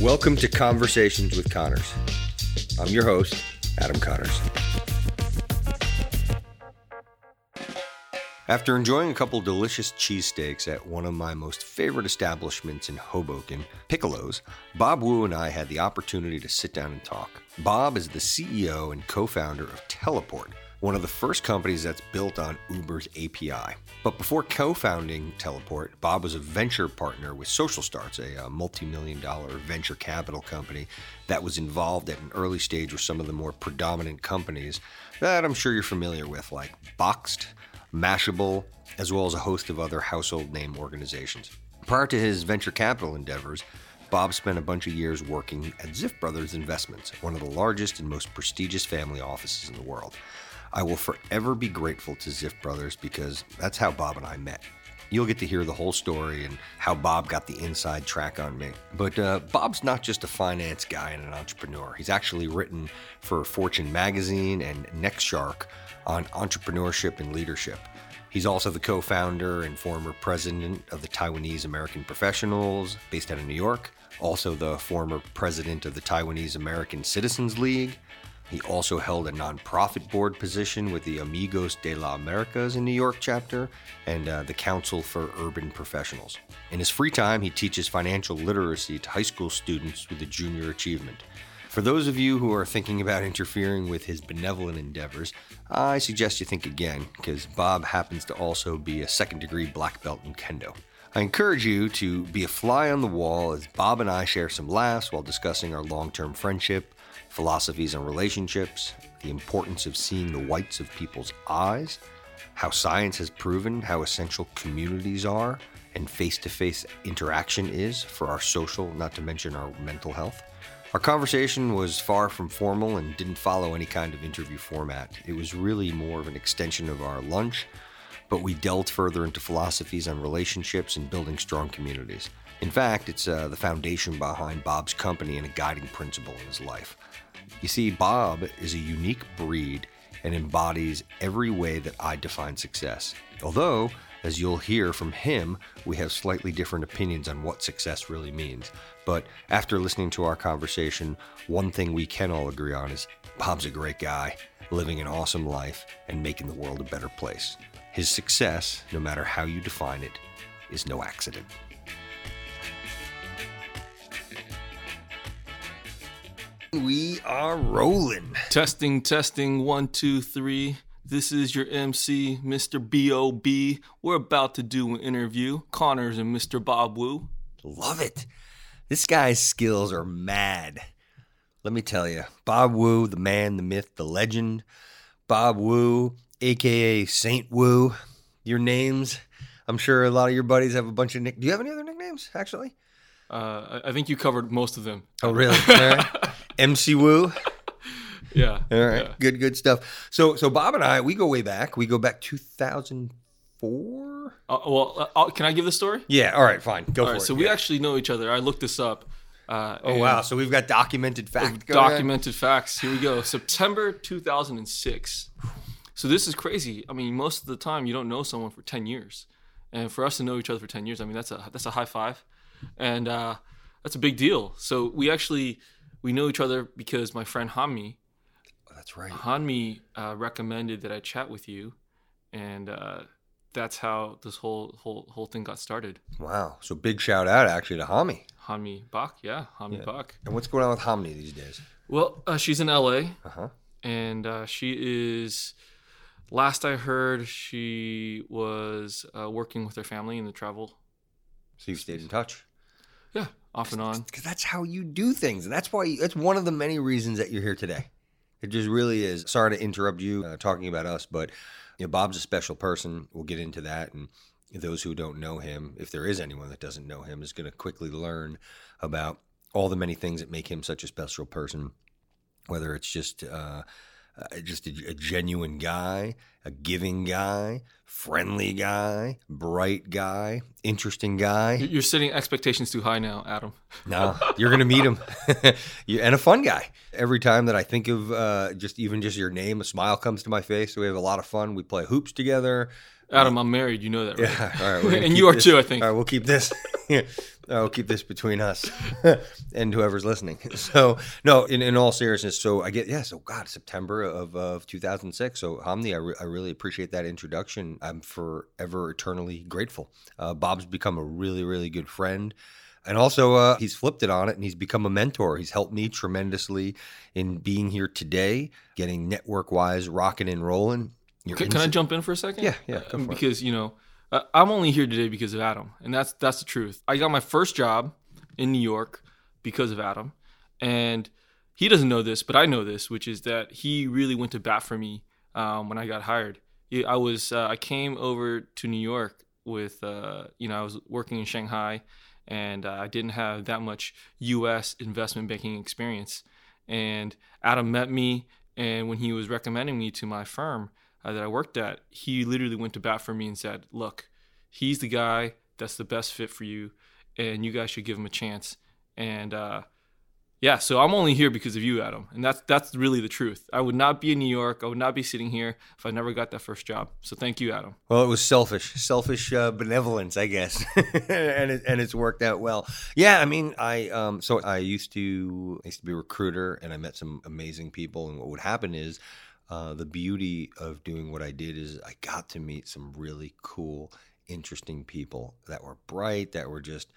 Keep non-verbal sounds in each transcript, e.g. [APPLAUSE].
Welcome to Conversations with Connors. I'm your host, Adam Connors. After enjoying a couple delicious cheesesteaks at one of my most favorite establishments in Hoboken, Piccolo's, Bob Wu and I had the opportunity to sit down and talk. Bob is the CEO and co founder of Teleport, one of the first companies that's built on Uber's API. But before co founding Teleport, Bob was a venture partner with Social Starts, a, uh, multi million dollar venture capital company that was involved at an early stage with some of the more predominant companies that I'm sure you're familiar with, like Boxed. Mashable, as well as a host of other household name organizations. Prior to his venture capital endeavors, Bob spent a bunch of years working at Ziff Brothers Investments, one of the largest and most prestigious family offices in the world. I will forever be grateful to Ziff Brothers because that's how Bob and I met. You'll get to hear the whole story and how Bob got the inside track on me. But uh, Bob's not just a finance guy and an entrepreneur. He's actually written for Fortune magazine and Nextshark on entrepreneurship and leadership. He's also the co founder and former president of the Taiwanese American Professionals, based out of New York, also the former president of the Taiwanese American Citizens League. He also held a nonprofit board position with the Amigos de la Americas in New York chapter and uh, the Council for Urban Professionals. In his free time, he teaches financial literacy to high school students with a junior achievement. For those of you who are thinking about [LAUGHS] interfering with his benevolent endeavors, I suggest you think again, because Bob happens to also be a second degree black belt in kendo. I encourage you to be a fly on the wall as Bob and I share some laughs while discussing our long term friendship, philosophies on relationships, the importance of seeing the whites of people's eyes, how science has proven how essential communities are and face to face interaction is for our social, not to mention our mental health. Our conversation was far from formal and didn't follow any kind of interview format. It was really more of an extension of our lunch, but we delved further into philosophies on relationships and building strong communities. In fact, it's uh, the foundation behind Bob's company and a guiding principle in his life. You see, Bob is a unique breed and embodies every way that I define success. Although, as you'll hear from him, we have slightly different opinions on what success really means. But after listening to our conversation, one thing we can all agree on is Bob's a great guy, living an awesome life, and making the world a better place. His success, no matter how you define it, is no accident. We are rolling. Testing, testing, one, two, three. This is your MC, Mr. B.O.B. We're about to do an interview. Connors and Mr. Bob Wu. Love it. This guy's skills are mad. Let me tell you, Bob Wu, the man, the myth, the legend. Bob Wu, aka Saint Wu. Your names. I'm sure a lot of your buddies have a bunch of nick. Do you have any other nicknames, actually? Uh, I think you covered most of them. Oh, really? Right. [LAUGHS] MC Wu. [LAUGHS] Yeah. All right. yeah. Good, good stuff. So, so Bob and I, we go way back. We go back 2004. Uh, well, uh, can I give the story? Yeah. All right. Fine. Go All for right. it. So we actually know each other. I looked this up. Uh, Oh wow! So we've got documented facts. Go ahead. Documented facts. Here we go. September 2006. So this is crazy. I mean, most of the time you don't know someone for 10 years, and for us to know each other for 10 years, I mean that's a that's a high five, and uh, that's a big deal. So we actually we know each other because my friend Hanmi Oh, that's right. Hanmi uh, recommended that I chat with you, and uh, that's how this whole whole whole thing got started. Wow. So big shout out actually to Hami. Hanmi Bach, yeah, Hanmi Yeah. Bach. And what's going on with Hanmi these days? Well, uh, she's in LA. Uh huh. and uh, she is last i heard she was uh, working with her family in the travel So you've stayed in touch. yeah off and on Because that's how you do things, and that's why that's one of the many reasons that you're here today. It just really is. Sorry to interrupt you uh, talking about us, but you know, Bob's a special person. We'll get into that, and those who don't know him, if there is anyone that doesn't know him, is going to quickly learn about all the many things that make him such a special person. Whether it's just uh, uh, just a, a genuine guy, a giving guy, friendly guy, bright guy, interesting guy. You- you're setting expectations too high now adam [LAUGHS] No, you're gonna meet him, [LAUGHS] and a fun guy. Every time that I think of uh, just even just your name, a smile comes to my face. So we have a lot of fun. We play hoops together. Adam, I'm married. You know that, right? Yeah. All right. we're [LAUGHS] and you are this- too, I think. All right. We'll keep this. [LAUGHS] yeah. I'll keep this between us [LAUGHS] and whoever's listening. So no, in, in all seriousness, so I get yeah. So God, September of, of 2006. So Hanmi, I, re- I really appreciate that introduction. I'm forever eternally grateful. Uh, Bob's become a really really good friend. And also, uh, he's flipped it on it and he's become a mentor. He's helped me tremendously in being here today, getting network wise rocking and rolling. Your Can, can I jump in for a second? Yeah, yeah, Um, for it. because you know, uh, I'm only here today because of Adam, and that's that's the truth. I got my first job in New York because of Adam, and he doesn't know this, but I know this, which is that he really went to bat for me um, when I got hired. I was uh, I came over to New York with uh, you know I was working in Shanghai, and uh, I didn't have that much U.S. investment banking experience, and Adam met me, and when he was recommending me to my firm uh, that I worked at, he literally went to bat for me and said, "Look, he's the guy that's the best fit for you, and you guys should give him a chance." And uh, yeah, so I'm only here because of you, Adam, and that's that's really the truth. I would not be in New York. I would not be sitting here if I never got that first job. So thank you, Adam. Well, it was selfish, selfish uh, benevolence, I guess, [LAUGHS] and it, and it's worked out well. Yeah, I mean, I um, so I used to I used to be a recruiter, and I met some amazing people. And what would happen is, uh, the beauty of doing what I did is I got to meet some really cool, interesting people that were bright, that were just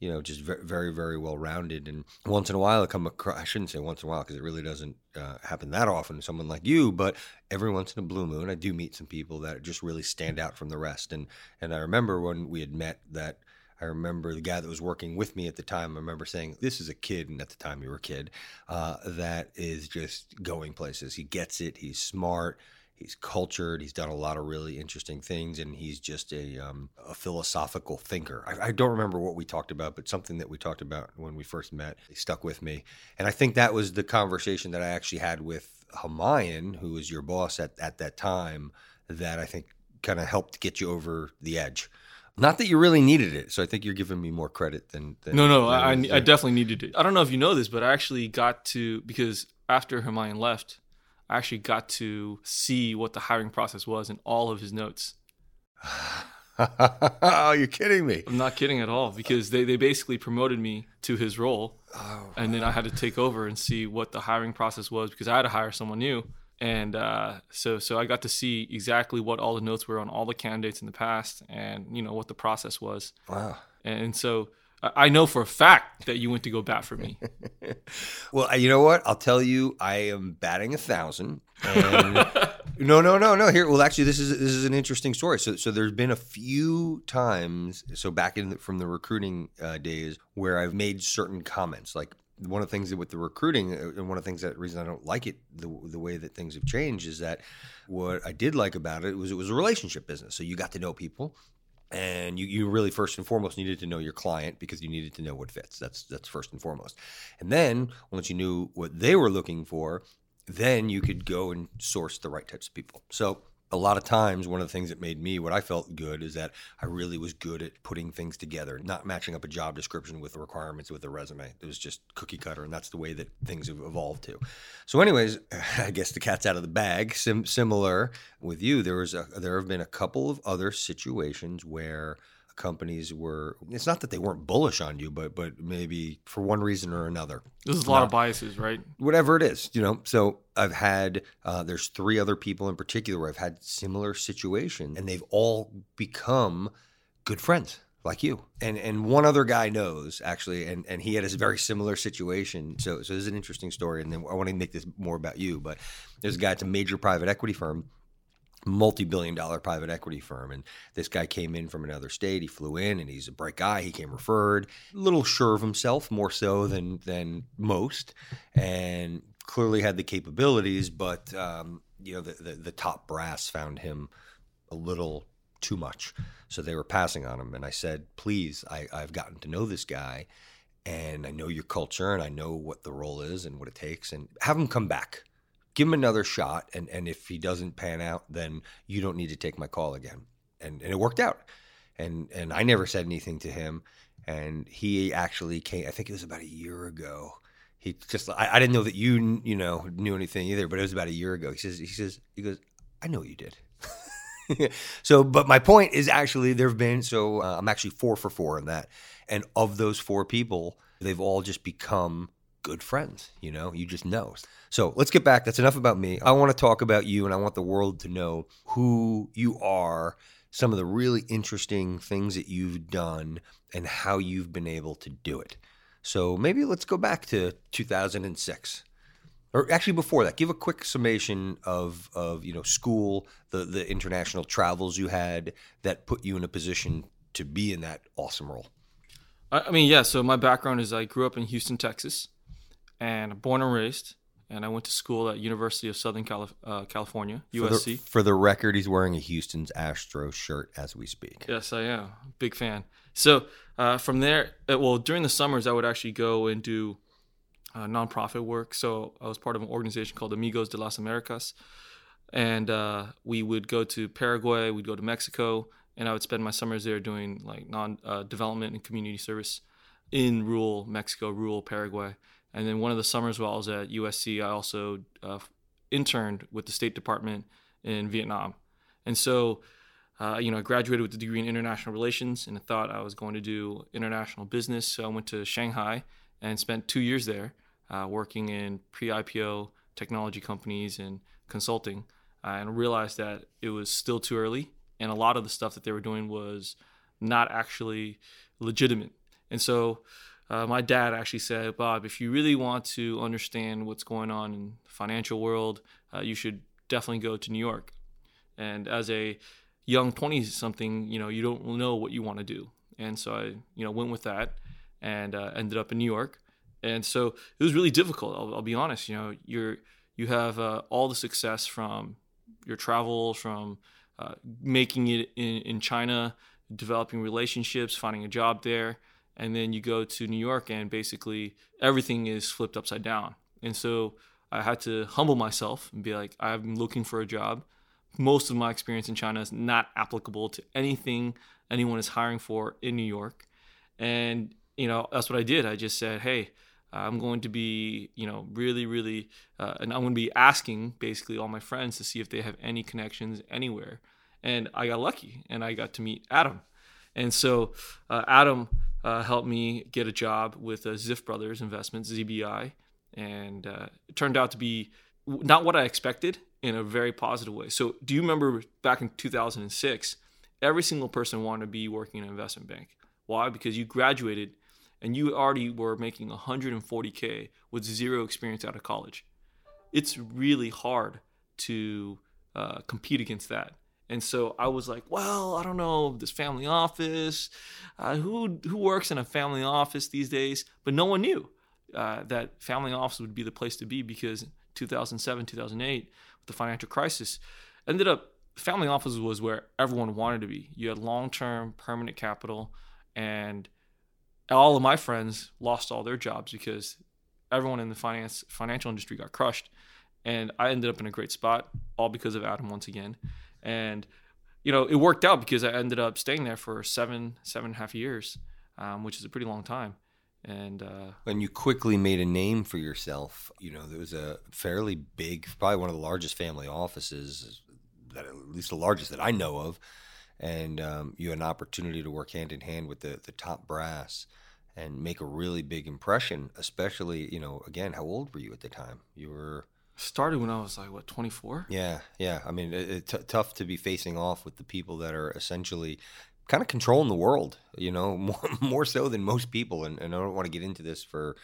you know, just very, very, well rounded. And once in a while, I come across, I shouldn't say once in a while because it really doesn't uh, happen that often, someone like you, but every once in a blue moon, I do meet some people that just really stand out from the rest. And, and I remember when we had met that. I remember the guy that was working with me at the time. I remember saying, "This is a kid," and at the time you were a kid. Uh, that is just going places. He gets it. He's smart he's cultured he's done a lot of really interesting things and he's just a, um, a philosophical thinker I, I don't remember what we talked about but something that we talked about when we first met stuck with me and i think that was the conversation that i actually had with Hamayan, who was your boss at, at that time that i think kind of helped get you over the edge not that you really needed it so i think you're giving me more credit than, than No, no, I, I I definitely needed it. I don't know if you know this, but I actually got to because after Hermione left, I actually got to see what the hiring process was in all of his notes. oh [LAUGHS] you're kidding me I'm not kidding at all because they, they basically promoted me to his role, oh, and then I had to take over and see what the hiring process was because I had to hire someone new. And uh, so so I got to see exactly what all the notes were on all the candidates in the past, and you know what the process was. wow And so I know for a fact that you went to go bat for me. [LAUGHS] Well, you know what? I'll tell you, I am batting a thousand. And [LAUGHS] no, no, no, no. Here, well, actually, this is this is an interesting story. So, so there's been a few times. So back in the, from the recruiting uh, days where I've made certain comments, like one of the things that with the recruiting, uh, and one of the things that reason I don't like it the the way that things have changed is that what I did like about it was it was a relationship business. So you got to know people and you, you really first and foremost needed to know your client because you needed to know what fits. That's that's first and foremost. And then once you knew what they were looking for then you could go and source the right types of people. So a lot of times one of the things that made me what i felt good is that i really was good at putting things together not matching up a job description with the requirements with a resume. It was just cookie cutter and that's the way that things have evolved to. So anyways [LAUGHS] i guess the cat's out of the bag. Sim- similar with you there was a there have been a couple of other situations where companies were it's not that they weren't bullish on you but but maybe for one reason or another There's a lot of biases, right? whatever it is, you know. So I've had uh, there's three other people in particular where I've had similar situations, and they've all become good friends like you. And and one other guy knows actually, and and he had a very similar situation. So so this is an interesting story, and then I want to make this more about you. But there's a guy, it's a major private equity firm multi-billion dollar private equity firm. And this guy came in from another state. He flew in and he's a bright guy. He came referred. A little sure of himself more so than than most and clearly had the capabilities but um, you know the, the the top brass found him a little too much. So they were passing on him. And i said please I, i've gotten to know this guy and i know your culture and i know what the role is and what it takes and have him come back give him another shot and and if he doesn't pan out then you don't need to take my call again. And and it worked out. And and I never said anything to him. And he actually came I think it was about a year ago. He just I, I didn't know that you you know knew anything either but it was about a year ago. He says he says he goes I know what you did. [LAUGHS] So, but my point is actually there have been so uh, I'm actually four for four in that, and of those four people, they've all just become good friends. You know, you just know. So let's get back. That's enough about me. I want to talk about you, and I want the world to know who you are, some of the really interesting things that you've done, and how you've been able to do it. So maybe let's go back to 2006 or actually before that give a quick summation of of you know school the the international travels you had that put you in a position to be in that awesome role I mean, yeah. So my background is I grew up in Houston, Texas, and born and raised. And I went to school at University of Southern Calif- uh, California, for USC. the, for the record he's wearing a houston's astro shirt as we speak Yes, I am. Big fan. So uh, from there, uh, well, during the summers, I would actually go and do uh, nonprofit work. So I was part of an organization called Amigos de las Americas. And uh, we would go to Paraguay, we'd go to Mexico, and I would spend my summers there doing like non uh, development and community service in rural Mexico, rural Paraguay. And then one of the summers while I was at USC, I also uh, interned with the State Department in Vietnam. And so uh, you know, I graduated with a degree in international relations and I thought I was going to do international business. So I went to Shanghai and spent two years there uh, working in pre IPO technology companies and consulting uh, and realized that it was still too early. And a lot of the stuff that they were doing was not actually legitimate. And so uh, my dad actually said, Bob, if you really want to understand what's going on in the financial world, uh, you should definitely go to New York. And as a young 20 something, you know, you don't know what you want to do. And so I, you know, went with that and uh, ended up in New York. And so it was really difficult. I'll, I'll be honest. You know, you're you have uh, all the success from your travels, from uh, making it in, in China, developing relationships, finding a job there, and then you go to New York and basically everything is flipped upside down. And so I had to humble myself and be like, I'm looking for a job most of my experience in China is not applicable to anything anyone is hiring for in New York. And, you know, that's what I did. I just said, hey, I'm going to be, you know, really, really, uh, and I'm going to be asking basically all my friends to see if they have any connections anywhere. And I got lucky and I got to meet Adam. And so uh, Adam uh, helped me get a job with uh, Ziff Brothers Investments, ZBI. And uh, it turned out to be not what I expected in a very positive way. So, do you remember back in 2006, every single person wanted to be working in an investment bank? Why? Because you graduated and you already were making 140K with zero experience out of college. It's really hard to uh, compete against that. And so I was like, well, I don't know this family office. Uh, who who works in a family office these days? But no one knew uh, that family office would be the place to be because 2007, 2008, with the financial crisis, ended up family offices was where everyone wanted to be. You had long term permanent capital, and all of my friends lost all their jobs because everyone in the finance financial industry got crushed. And I ended up in a great spot, all because of Adam once again. And you know, it worked out because I ended up staying there for seven, seven and a half years, um, which is a pretty long time and uh, and you quickly made a name for yourself. You know, there was a fairly big, probably one of the largest family offices, that at least the largest that I know of, and um, you had an opportunity to work hand in hand with the the top brass and make a really big impression. Especially, you know, again, how old were you at the time? You were started when I was like what 24. Yeah, yeah. I mean, it's t- tough to be facing off with the people that are essentially kind of controlling the world, you know, [LAUGHS] more, more so than most people. And, and I don't want to get into this for,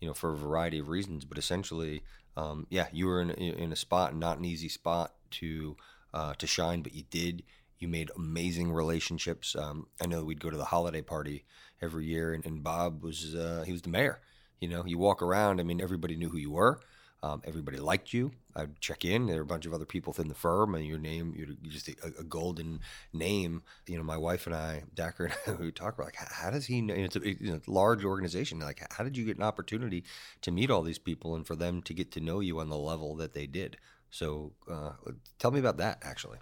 you know, for a variety of reasons, but essentially, um, yeah, you were in, in a spot, not an easy spot to, uh, to shine, but you did. You made amazing relationships. Um, I know we'd go to the holiday party every year, and, and Bob was uh, he was the mayor. You know, you walk around. I mean, everybody knew who you were. Um, everybody liked you. I'd check in. There were a bunch of other people within the firm, and your name, you're just a, a golden name. You know, my wife and I, Dacker, [LAUGHS] we talk about like, how does he know? It's a, you know, large organization. Like, how did you get an opportunity to meet all these people and for them to get to know you on the level that they did? So, uh, tell me about that, actually.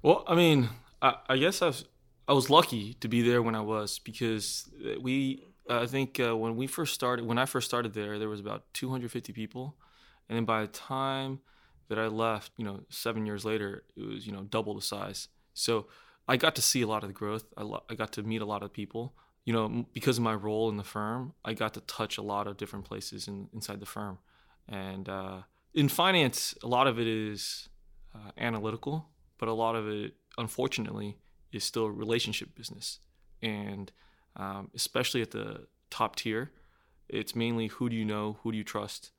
Well, I mean, I, I guess I was, I was lucky to be there when I was because we I think uh, when we first started, when I first started there, there was about 250 people, and then by the time that I left, you know, seven years later, it was you know double the size. So I got to see a lot of the growth. I, lo- I got to meet a lot of people. You know, because of my role in the firm, I got to touch a lot of different places in, inside the firm. And uh, in finance, a lot of it is uh, analytical, but a lot of it, unfortunately, is still relationship business. And um, especially at the top tier, it's mainly who do you know, who do you trust.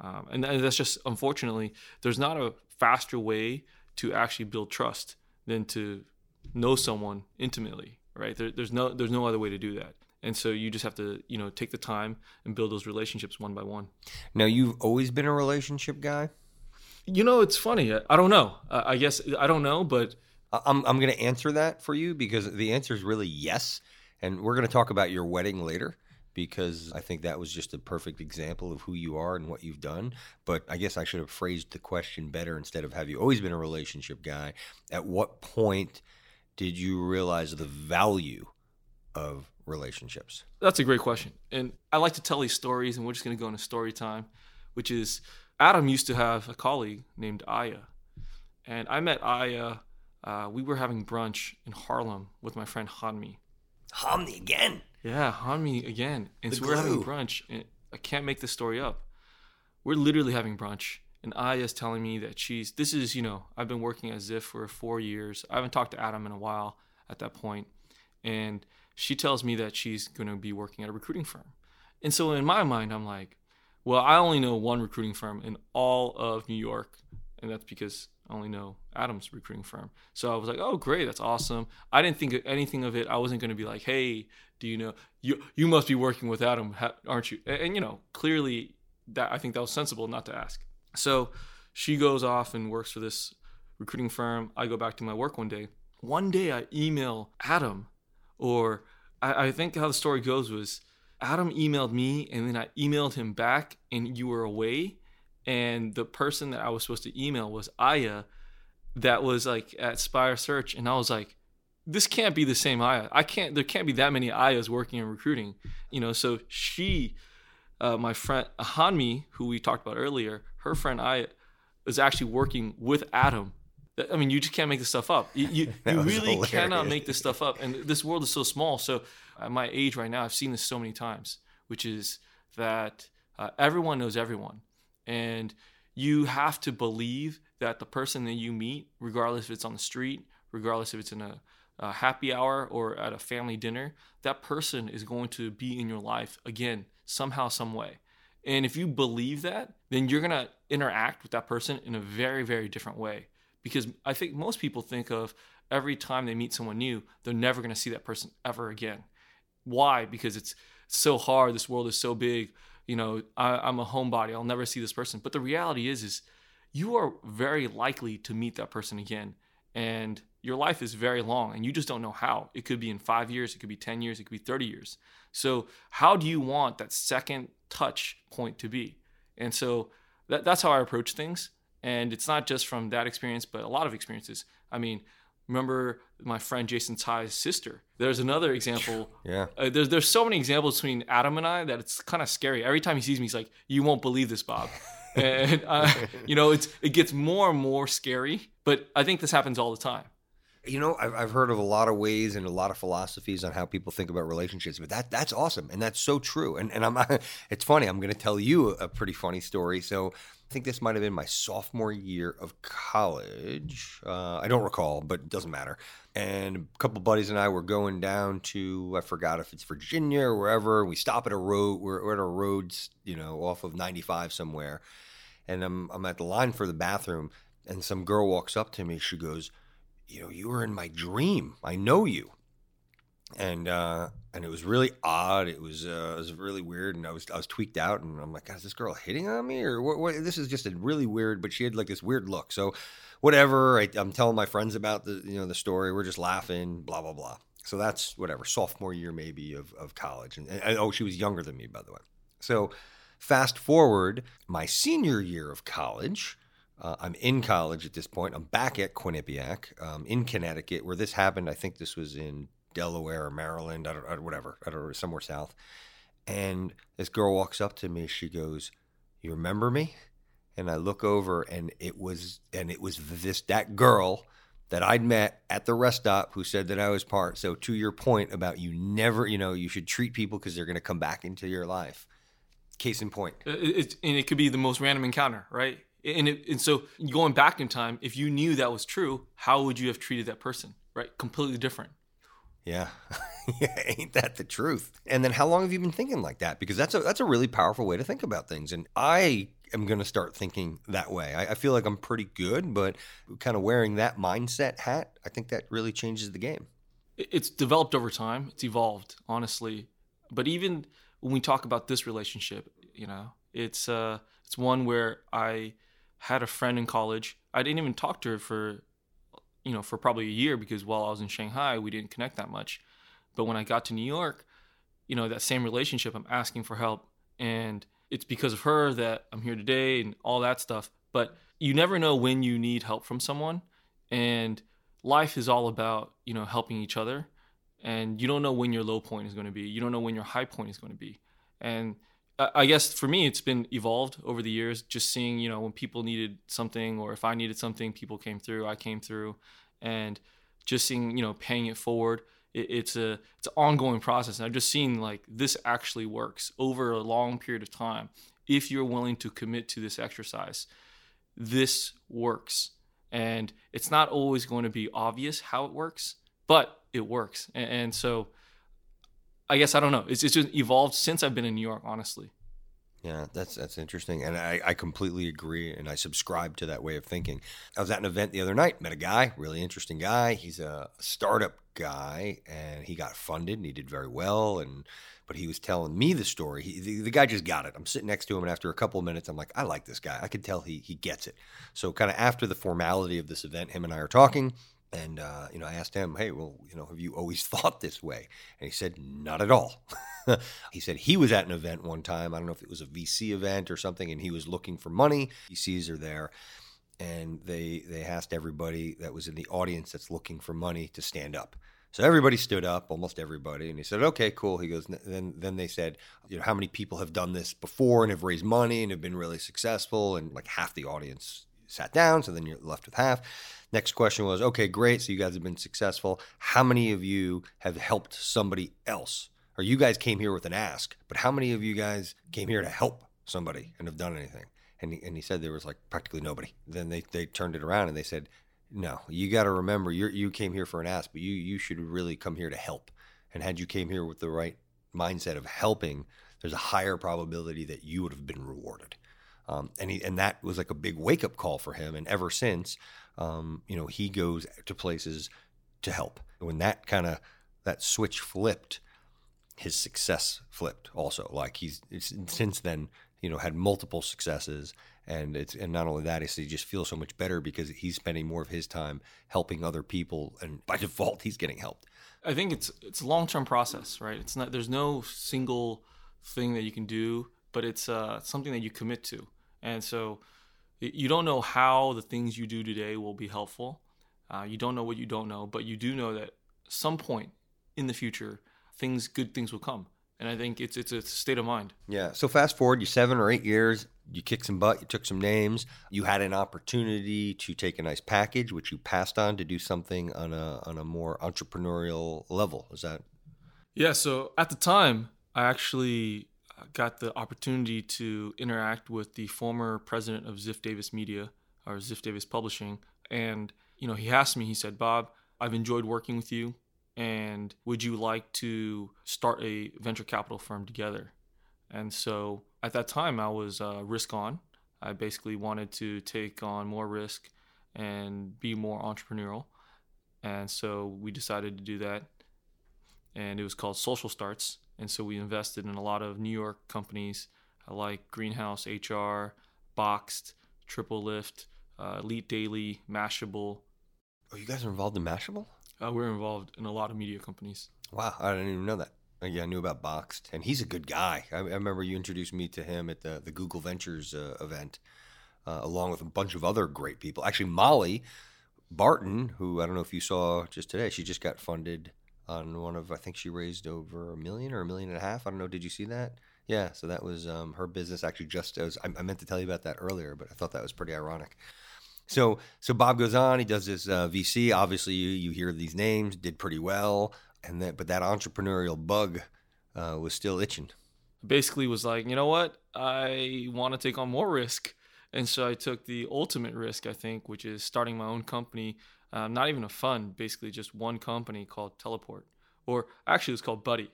Um, and that's just, unfortunately, there's not a faster way to actually build trust than to know someone intimately, right? There, there's no there's no other way to do that. And so you just have to, you know, take the time and build those relationships one by one. Now, you've always been a relationship guy? You know, it's funny. I don't know. I guess I don't know, but I'm I'm going to answer that for you because the answer is really yes. And we're going to talk about your wedding later because I think that was just a perfect example of who you are and what you've done. But I guess I should have phrased the question better instead of have you always been a relationship guy? At what point did you realize the value of relationships? That's a great question. And I like to tell these stories, and we're just going to go into story time, which is Adam used to have a colleague named Aya. And I met Aya. Uh, we were having brunch in Harlem with my friend Hanmi. Hanmi again? Yeah, Hanmi again. And the so glue. we're having brunch. And I can't make this story up. We're literally having brunch and Aya's telling me that she's this is you know I've been working at Ziff for four years. I haven't talked to Adam in a while at that point, and she tells me that she's going to be working at a recruiting firm. And so in my mind, I'm like, well, I only know one recruiting firm in all of New York, and that's because Only know Adam's recruiting firm. So I was like, oh, great, that's awesome. I didn't think anything of it. I wasn't going to be like, hey, do you know you you must be working with Adam, aren't you? And, and you know, clearly that I think that was sensible not to ask. So she goes off and works for this recruiting firm. I go back to my work one day. One day I email Adam, or I, I think how the story goes was Adam emailed me and then I emailed him back and you were away. And the person that I was supposed to email was Aya that was like at Spire Search. And I was like, this can't be the same Aya. I can't, there can't be that many Ayas working in recruiting, you know? So she, uh, my friend Hanmi, who we talked about earlier, her friend Aya, is actually working with Adam. I mean, you just can't make this stuff up. You, you, [LAUGHS] you really hilarious. cannot make this stuff up. And this world is so small. So at my age right now, I've seen this so many times, which is that uh, everyone knows everyone. And you have to believe that the person that you meet, regardless if it's on the street, regardless if it's in a, a happy hour or at a family dinner, that person is going to be in your life again, somehow, some way. And if you believe that, then you're going to interact with that person in a very, very different way. Because I think most people think of every time they meet someone new, they're never going to see that person ever again. Why? Because it's so hard. This world is so big. You know, I, am a homebody. I'll never see this person. But the reality is, is you are very likely to meet that person again. And your life is very long and you just don't know how. It could be in five years, it could be 10 years, it could be 30 years. So, how do you want that second touch point to be? And so that, that's how I approach things. And it's not just from that experience, but a lot of experiences. I mean, remember my friend Jason Tsai's sister. There's another example. [LAUGHS] Yeah. Uh, there's there's so many examples between Adam and I that it's kind of scary. Every time he sees me, he's like, "You won't believe this, Bob." [LAUGHS] and uh, you know, it's it gets more and more scary. But I think this happens all the time. You know, I've, I've heard of a lot of ways and a lot of philosophies on how people think about relationships, but that that's awesome and that's so true. And and I'm [LAUGHS] it's funny. I'm going to tell you a pretty funny story. So I think this might have been my sophomore year of college. Uh, I don't recall, but it doesn't matter. And a couple buddies and I were going down to I forgot if it's Virginia or wherever. We stop at a road. We're, we're at a road, you know, off of 95 somewhere, and I'm I'm at the line for the bathroom, and some girl walks up to me. She goes you know, you were in my dream. I know you. And uh, and it was really odd. It was uh, it was really weird, and I was I was tweaked out, and I'm like, God, is this girl hitting on me, or what? what? This is just a really weird. But she had like this weird look. So, whatever. I, I'm telling my friends about the you know the story. We're just laughing, blah blah blah. So that's whatever sophomore year maybe of of college, and, and oh, she was younger than me by the way. So, fast forward my senior year of college. Uh, I'm in college at this point. I'm back at Quinnipiac um, in Connecticut, where this happened. I think this was in Delaware or Maryland, I don't, I whatever, I don't somewhere south. And this girl walks up to me. She goes, "You remember me?" and I look over and it was and it was this that girl that I'd met at the rest stop who said that I was part. So to your point about you never, you know, you should treat people because they're going to come back into your life. Case in point. It, and it could be the most random encounter, right? And, it, and so going back in time, if you knew that was true, how would you have treated that person, right? Completely different. Yeah. [LAUGHS] yeah, ain't that the truth? And then how long have you been thinking like that? Because that's a that's a really powerful way to think about things. And I am going to start thinking that way. I, I, feel like I'm pretty good, but kind of wearing that mindset hat, I think that really changes the game. It's developed over time. It's evolved, honestly. But even when we talk about this relationship, you know, it's uh, it's one where I had a friend in college. I didn't even talk to her for, you know, for probably a year because while I was in Shanghai, we didn't connect that much. But when I got to New York, you know, that same relationship, I'm asking for help and it's because of her that I'm here today and all that stuff. But you never know when you need help from someone. And life is all about, you know, helping each other. And you don't know when your low point is going to be. You don't know when your high point is going to be. And I guess for me, it's been evolved over the years, just seeing, you know, when people needed something or if I needed something, people came through, I came through. And just seeing, you know, paying it forward it, it's a it's an ongoing process. And i've just seen like this actually works over a long period of time. If you're willing to commit to this exercise this works. And it's not always going to be obvious how it works but it works. And, and so i guess i don't know it's, it's just evolved since i've been in new york honestly yeah, that's that's interesting, and I, I completely agree, and I subscribe to that way of thinking. I was at an event the other night, met a guy, really interesting guy. He's a startup guy, and he got funded, and he did very well, and but he was telling me the story. He, the, the, guy just got it. I'm sitting next to him, and after a couple of minutes, I'm like, I like this guy. I could tell he he gets it. So, kind of after the formality of this event, him and I are talking. And uh, you know, I asked him, "Hey, well, you know, have you always [LAUGHS] thought this way?" And he said, "Not at all." [LAUGHS] he said he was at an event one time. I don't know if it was a VC event or something, and he was looking for money. VCs are there, and they they asked everybody that was in the audience that's looking for money to stand up. So everybody stood up, almost everybody, and he said, "Okay, cool." He goes, then then they said, "You know, how many people have done this before and have raised money and have been really successful?" And like half the audience sat down, so then you're left with half. Next question was, okay, great. So you guys have been successful. How many of you have helped somebody else? Or you guys came here with an ask, but how many of you guys came here to help somebody and have done anything? And he, and he said there was like practically nobody. Then they, they turned it around and they said, no, you got to remember you you came here for an ask, but you you should really come here to help. And had you came here with the right mindset of helping, there's a higher probability that you would have been rewarded. Um, and he, and that was like a big wake up call for him. And ever since, um, you know, he goes to places to help. When that kind of that switch flipped, his success flipped also. Like he's since then, you know, had multiple successes, and it's and not only that, he just feels so much better because he's spending more of his time helping other people, and by [LAUGHS] default, he's getting helped. I think it's it's a long term process, right? It's not there's no single thing that you can do, but it's uh, something that you commit to, and so you don't know how the things you do today will be helpful. Uh, you don't know what you don't know, but you do know that some point in the future, things, good things will come. And I think it's it's a state of mind. Yeah. So fast forward, you seven or eight years, you kicked some butt, you took some names, you had an opportunity to take a nice package, which you passed on to do something on a on a more entrepreneurial level. Is that? Yeah. So at the time, I actually got the opportunity to interact with the former president of Ziff Davis Media or Ziff Davis Publishing. And, you know, he asked me, he said, Bob, I've enjoyed working with you. And would you like to start a venture capital firm together? And so at that time, I was uh, risk on. I basically wanted to take on more risk and be more entrepreneurial. And so we decided to do that. And it was called Social Starts and so we invested in a lot of New York companies uh, like Greenhouse HR, Boxed, Triple Lift, uh, Elite Daily, Mashable. Oh, you guys are involved in Mashable? Uh, we're involved in a lot of media companies. Wow, I didn't even know that. Yeah, I knew about Boxed, and he's a good guy. I, I remember you introduced me to him at the the Google Ventures uh, event, uh, along with a bunch of other great people. Actually, Molly Barton, who I don't know if you saw just today, she just got funded on one of I think she raised over a million or a million and a half. I don't know. Did you see that? Yeah, so that was um, her business. Actually, just as I, I meant to tell you about that earlier, but I thought that was pretty ironic. So, so Bob goes on. He does this uh, VC. Obviously, you you hear these names, did pretty well, and that but that entrepreneurial bug uh, was still itching. Basically, was like, you know what? I want to take on more risk, and so I took the ultimate risk, I think, which is starting my own company. Um, not even a fund, basically just one company called Teleport, or actually it's called Buddy.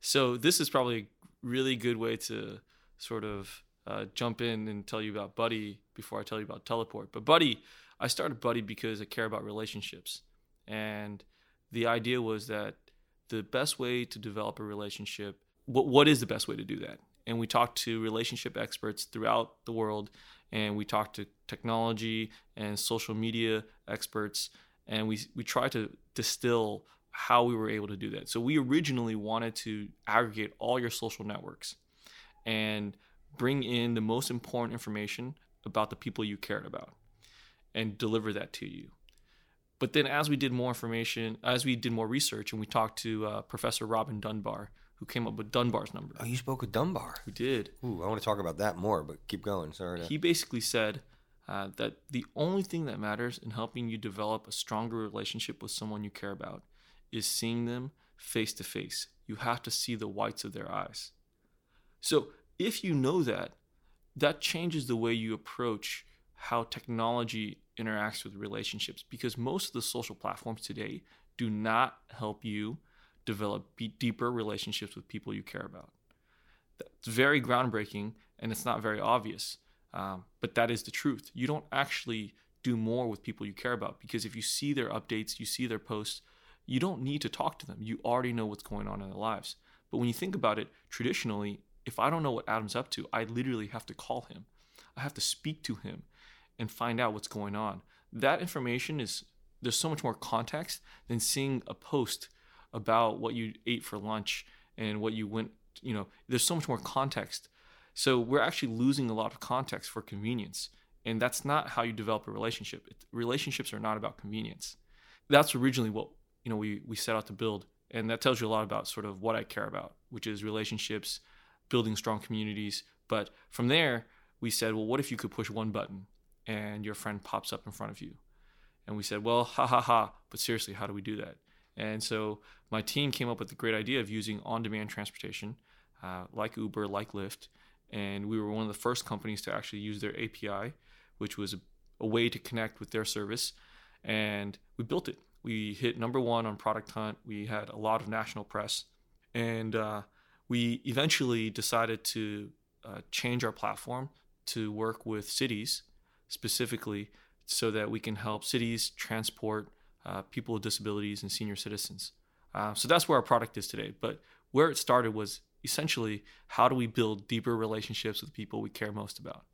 So this is probably a really good way to sort of uh, jump in and tell you about Buddy before I tell you about Teleport. But Buddy, I started Buddy because I care about relationships, and the idea was that the best way to develop a relationship, what what is the best way to do that? And we talked to relationship experts throughout the world, and we talked to technology and social media experts, and we we tried to distill how we were able to do that. So we originally wanted to aggregate all your social networks and bring in the most important information about the people you cared about and deliver that to you. But then, as we did more information, as we did more research, and we talked to uh, Professor Robin Dunbar, who came up with Dunbar's number. Oh, you spoke with Dunbar. We did. Ooh, I want to talk about that more, but keep going. Sorry. To... He basically said uh, that the only thing that matters in helping you develop a stronger relationship with someone you care about is seeing them face to face. You have to see the whites of their eyes. So, if you know that, that changes the way you approach how technology interacts with relationships because most of the social platforms today do not help you develop deeper relationships with people you care about. That's very groundbreaking and it's not very obvious, um, but that is the truth. You don't actually do more with people you care about because if you see their updates, you see their posts, you don't need to talk to them. You already know what's going on in their lives. But when you think about it, traditionally, if I don't know what Adam's up to, I literally have to call him. I have to speak to him and find out what's going on. That information is there's so much more context than seeing a post about what you ate for lunch and what you went, you know, there's so much more context. So we're actually losing a lot of context for convenience. And that's not how you develop a relationship. It, relationships are not about convenience. That's originally what, you know, we, we set out to build. And that tells you a lot about sort of what I care about, which is relationships, building strong communities. But from there, we said, well, what if you could push one button and your friend pops up in front of you? And we said, well, ha ha ha. But seriously, how do we do that? And so my team came up with the great idea of using on demand transportation uh, like Uber, like Lyft. And we were one of the first companies to actually use their API, which was a, a way to connect with their service. And we built it. We hit number one on Product Hunt. We had a lot of national press. And uh, we eventually decided to uh, change our platform to work with cities specifically so that we can help cities transport uh, people with disabilities and senior citizens. Uh, so that's where our product is today. But where it started was essentially how do we build deeper relationships with people we care most about.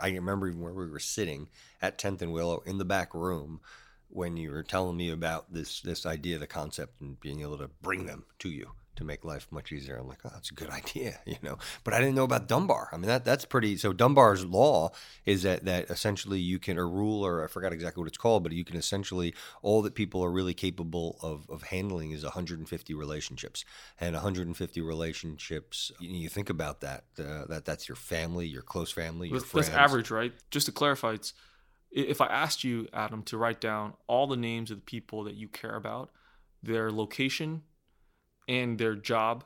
I remember even where we were sitting at 10th and Willow in the back room when you were telling me about this this idea, the concept, and being able to bring them to you to make life much easier. I'm like, oh, that's a good [LAUGHS] idea, [LAUGHS] you know. But I didn't know about Dunbar. I mean, that that's pretty. So Dunbar's law is that that essentially you can a rule, or I forgot exactly what it's called, but you can essentially all that people are really capable of of handling is 150 relationships, and 150 relationships. You, you think about that. Uh, that that's your family, your close family, your that's, friends. That's average, right? Just to clarify, it's if I asked you, Adam, to write down all the names of the people that you care about, their location, and their job,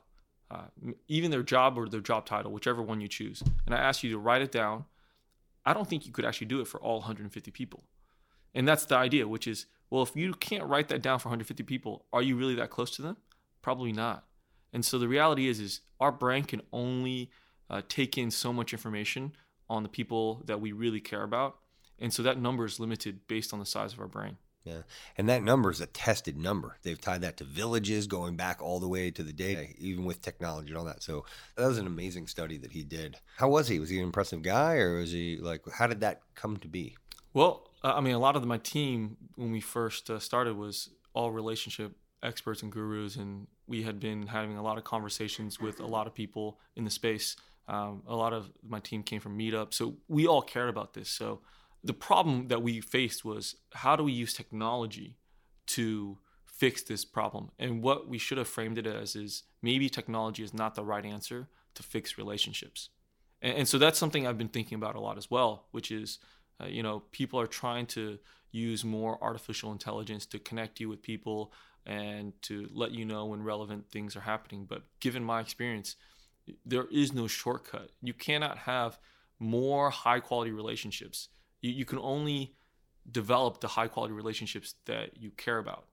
uh, even their job or their job title, whichever one you choose. And I ask you to write it down. I don't think you could actually do it for all 150 people. And that's the idea, which is, well, if you can't write that down for 150 people, are you really that close to them? Probably not. And so the reality is, is our brain can only uh, take in so much information on the people that we really care about. And so that number is limited based on the size of our brain. Yeah. And that number is a tested number. They've tied that to villages going back all the way to the day, even with technology and all that. So that was an amazing study that he did. How was he? Was he an impressive guy or was he like, how did that come to be? Well, I mean, a lot of my team when we first uh, started was all relationship experts and gurus. And we had been having a lot of conversations with a lot of people in the space. Um, a lot of my team came from Meetup. So we all cared about this. So the problem that we faced was how do we use technology to fix this problem? And what we should have framed it as is maybe technology is not the right answer to fix relationships. And, and so that's something I've been thinking about a lot as well, which is, uh, you know, people are trying to use more artificial intelligence to connect you with people and to let you know when relevant things are happening. But given my experience, there is no shortcut. You cannot have more high quality relationships. You, you can only develop the high quality relationships that you care about.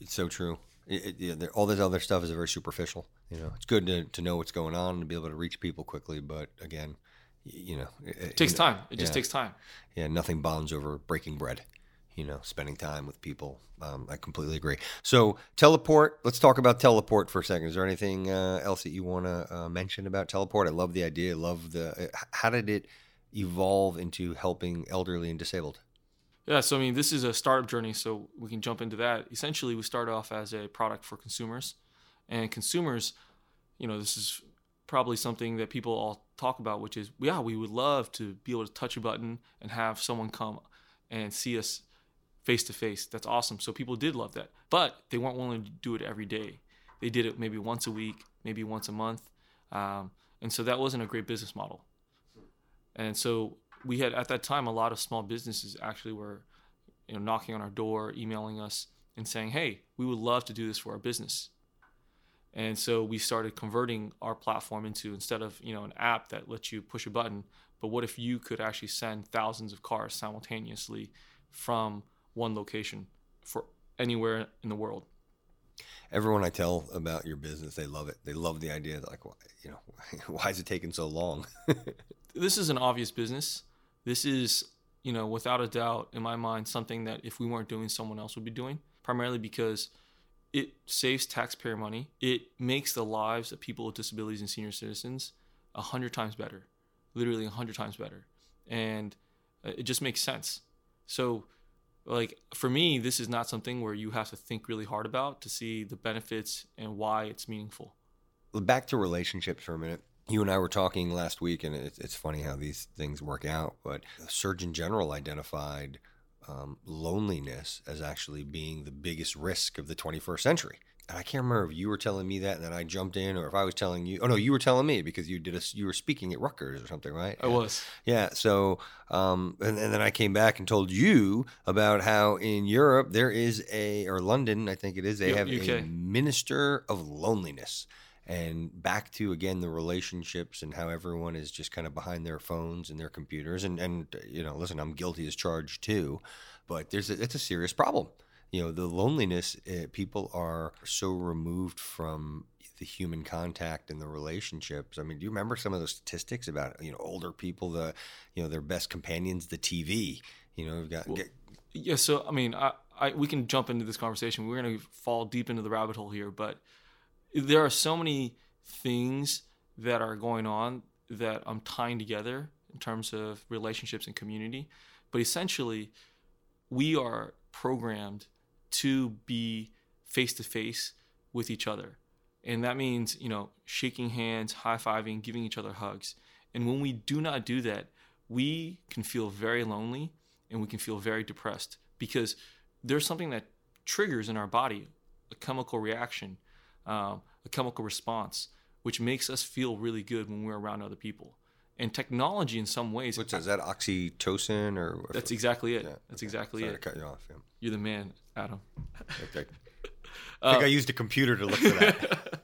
It's so true. It, it, all this other stuff is very superficial. You know, it's good to, to know what's going on and to be able to reach people quickly, but again, you know, it, it takes time. It just takes time. Yeah, nothing bonds over breaking bread. You know, spending time with people. Um, I completely agree. So, teleport. Let's talk about teleport for a second. Is there anything uh, else that you want to uh, mention about teleport? I love the idea. I love the. Uh, how did it evolve into helping elderly and disabled? Yeah, so I mean, this is a startup journey, so we can jump into that. Essentially, we started off as a product for consumers, and consumers, you know, this is probably something that people all talk about, which is, yeah, we would love to be able to touch a button and have someone come and see us face to face. That's awesome. So people did love that, but they weren't willing to do it every day. They did it maybe once a week, maybe once a month, um, and so that wasn't a great business model. And so we had at that time a lot of small businesses actually were you know knocking on our door emailing us and saying hey we would love to do this for our business and so we started converting our platform into instead of you know an app that lets you push a button but what if you could actually send thousands of cars simultaneously from one location for anywhere in the world everyone I tell about your business, they love it. They love the idea. Like, you know, [LAUGHS] why is it taking so long? [LAUGHS] this is an obvious business. This is, you know, without a doubt, in my mind, something that if we weren't doing, someone else would be doing. Primarily because it saves taxpayer money. It makes the lives of people with disabilities and senior citizens a hundred times better, literally a hundred times better, and uh, it just makes sense. So, like for me, this is not something where you have to think really hard about to see the benefits and why it's meaningful. Back to relationships for a minute you and I were talking last week, and it's, it's funny how these things work out. But the Surgeon General identified um, loneliness as actually being the biggest risk of the 21st century. And I can't remember if you were telling me that, and then I jumped in, or if I was telling you. Oh no, you were telling me because you did a you were speaking at Rutgers or something, right? I was. Yeah. So, um, and, and then I came back and told you about how in Europe there is a, or London, I think it is, they have UK. a minister of loneliness and back to again the relationships and how everyone is just kind of behind their phones and their computers and and you know listen i'm guilty as charged too but there's a, it's a serious problem. You know the loneliness uh, people are so removed from the human contact and the relationships. I mean do you remember some of those statistics about you know older people the you know their best companions the tv you know we've got well, get, yeah so i mean I, I we can jump into this conversation. We're going to fall deep into the rabbit hole here but there are so many things that are going on that I'm tying together in terms of relationships and community. But essentially, we are programmed to be face to face with each other. And that means, you know, shaking hands, high fiving, giving each other hugs. And when we do not do that, we can feel very lonely and we can feel very depressed because there's something that triggers in our body a chemical reaction um, a chemical response, which makes us feel really good when we're around other people. And technology, in some ways, What's is that oxytocin or? That's exactly it. Yeah, that's okay. exactly Sorry it. To cut you off. Yeah. You're the man, Adam. Okay. [LAUGHS] I think uh, I used a computer to look for that.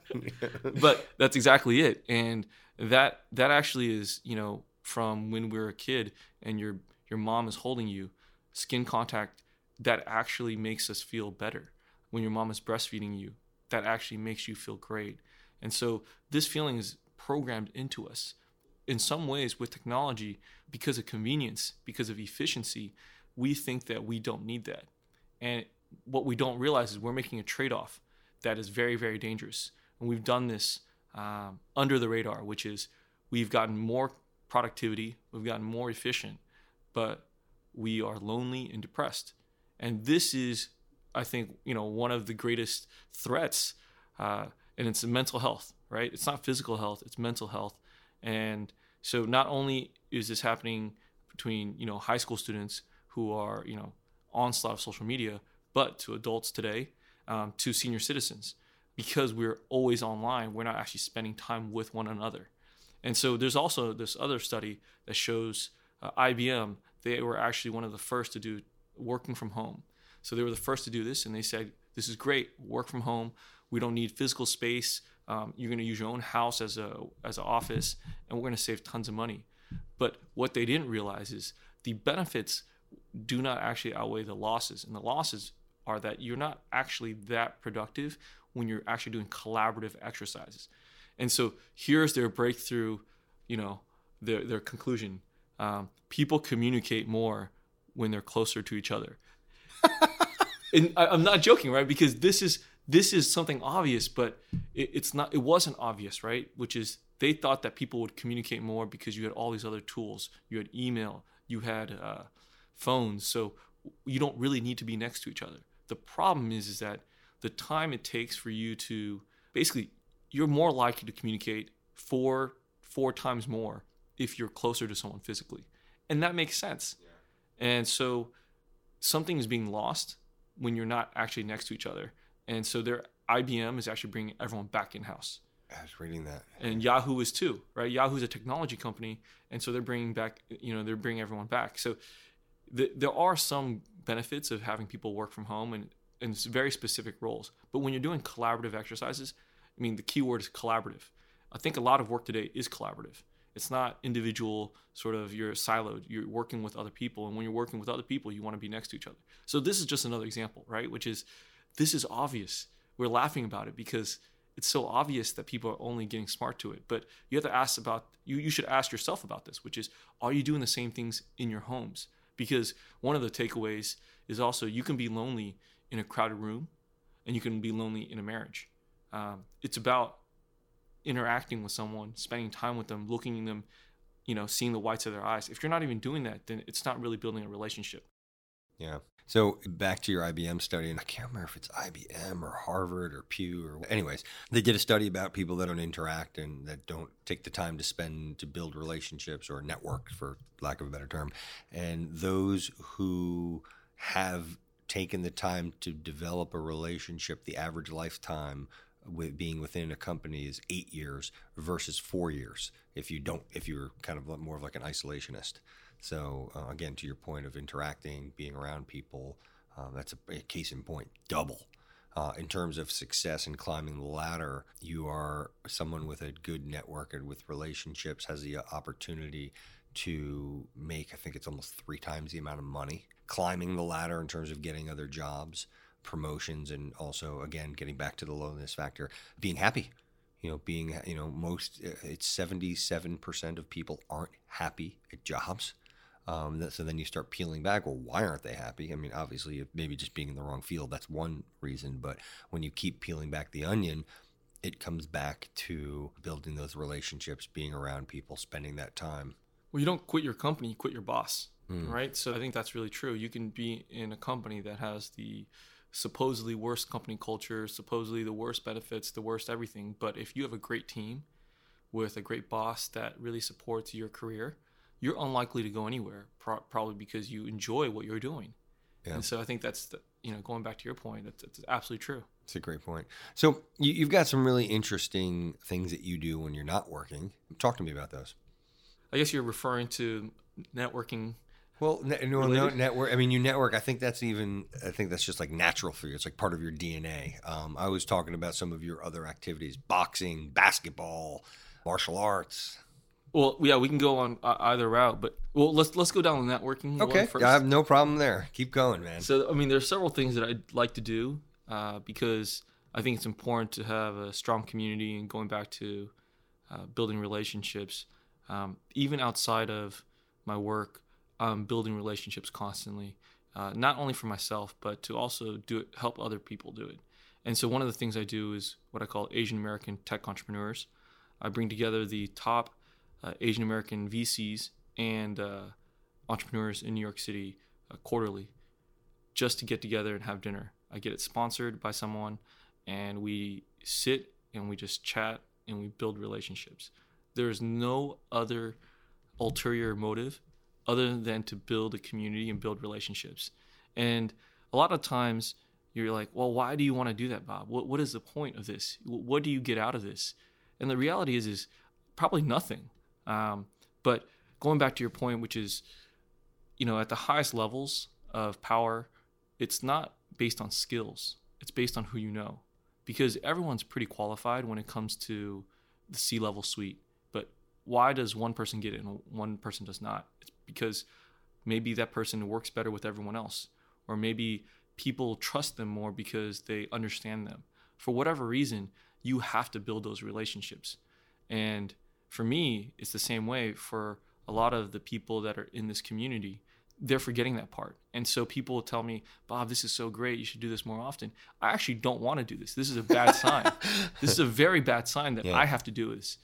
[LAUGHS] but that's exactly it, and that that actually is you know from when we are a kid and your your mom is holding you, skin contact that actually makes us feel better. When your mom is breastfeeding you, that actually makes you feel great. And so this feeling is programmed into us. In some ways, with technology, because of convenience, because of efficiency, we think that we don't need that. And what we don't realize is we're making a trade off that is very, very dangerous. And we've done this um, under the radar, which is we've gotten more productivity, we've gotten more efficient, but we are lonely and depressed. And this is I think you know one of the greatest threats, uh, and it's mental health. Right? It's not physical health; it's mental health. And so, not only is this happening between you know high school students who are you know onslaught of social media, but to adults today, um, to senior citizens, because we're always online, we're not actually spending time with one another. And so there's also this other study that shows uh, IBM, they were actually one of the first to do working from home. So they were the first to do this, and they said, This is great, work from home. We don't need physical space. Um, you're going to use your own house as a as an office, and we're going to save tons of money. But what they didn't realize is the benefits do not actually outweigh the losses, and the losses are that you're not actually that productive when you're actually doing collaborative exercises. And so here's their breakthrough, you know, their their conclusion. Um, people communicate more when they're closer to each other. [LAUGHS] and I, am not joking, right? Because this is this is something obvious, but it, it's not. It wasn't obvious, right? Which is they thought that people would communicate more because you had all these other tools. You had email, you had uh, phones, so you don't really need to be next to each other. The problem is, is that the time it takes for you to basically, you're more likely to communicate four four times more if you're closer to someone physically, and that makes sense. Yeah. And so, something is being lost when you're not actually next to each other. And so, their IBM is actually bringing everyone back in house. I was reading that. And Yahoo is too, right? Yahoo is a technology company, and so they're bringing back, you know, they're bringing everyone back. So the, there are some benefits of having people work from home and in very specific roles. But when you're doing collaborative exercises, I mean, the key word is collaborative. I think a lot of work today is collaborative. It's not individual, sort of, you're siloed. You're working with other people. And when you're working with other people, you want to be next to each other. So this is just another example, right? Which is, this is obvious. We're laughing about it because it's so obvious that people are only getting smart to it. But you have to ask about, you, you should ask yourself about this, which is, are you doing the same things in your homes? Because one of the takeaways is also you can be lonely in a crowded room and you can be lonely in a marriage. Um, it's about interacting with someone, spending time with them, looking at them, you know, seeing the whites of their eyes. If you're not even doing that, then it's not really building a relationship. Yeah. So back to your IBM study, and I can't remember if it's IBM or Harvard or Pew or anyways, they did a study about people that don't interact and that don't take the time to spend to build relationships or network, for lack of a better term, and those who have taken the time to develop a relationship, the average lifetime with being within a company is eight years versus four years if you don't if you're kind of more of like an isolationist. So uh, again, to your point of interacting, being around people, um, that's a, a, case in point, double. Uh, in terms of success in climbing the ladder, you are someone with a good network and with relationships has the opportunity to make, I think it's almost three times the amount of money climbing the ladder in terms of getting other jobs, promotions, and also, again, getting back to the loneliness factor, being happy. You know, being, you know, most, uh, it's 77% of people aren't happy at jobs. Um, so then you start peeling back. Well, why aren't they happy? I mean, obviously, maybe just being in the wrong field, that's one reason. But when you keep peeling back the onion, it comes back to building those relationships, being around people, spending that time. Well, you don't quit your company, you quit your boss, mm. right? So I think that's really true. You can be in a company that has the supposedly worst company culture, supposedly the worst benefits, the worst everything. But if you have a great team with a great boss that really supports your career, you're unlikely to go anywhere, pro- probably because you enjoy what you're doing. Yeah. And so I think that's the, you know, going back to your point, that's, that's absolutely true. It's a great point. So you, have got some really interesting things that you do when you're not working. Talk to me about those. I guess you're referring to networking. Well, ne- no, no, network. I mean, you network. I think that's even. I think that's just like natural for you. It's like part of your DNA. Um, I was talking about some of your other activities: boxing, basketball, martial arts. Well, yeah, we can go on either route, but well, let's let's go down the networking. Okay, I have no problem there. Keep going, man. So, I mean, there's several things that I'd like to do uh, because I think it's important to have a strong community and going back to uh, building relationships. Um, even outside of my work, I'm building relationships constantly, uh, not only for myself, but to also do it, help other people do it. And so, one of the things I do is what I call Asian American tech entrepreneurs. I bring together the top uh, Asian American VCs and uh, entrepreneurs in New York City uh, quarterly just to get together and have dinner. I get it sponsored by someone, and we sit and we just chat and we build relationships. There's no other ulterior motive other than to build a community and build relationships. And a lot of times you're like, well, why do you want to do that, Bob? What, what is the point of this? What do you get out of this? And the reality is, is probably nothing. Um, but going back to your point, which is, you know, at the highest levels of power, it's not based on skills. It's based on who you know, because everyone's pretty qualified when it comes to the C-level suite. But why does one person get it and one person does not? It's because maybe that person works better with everyone else, or maybe people trust them more because they understand them. For whatever reason, you have to build those relationships. And for me, it's the same way for a lot of the people that are in this community. They're forgetting that part. And so people will tell me, Bob, this is so great. You should do this more often. I actually don't want to do this. This is a bad sign. [LAUGHS] this is a very bad sign that yeah. I have to do this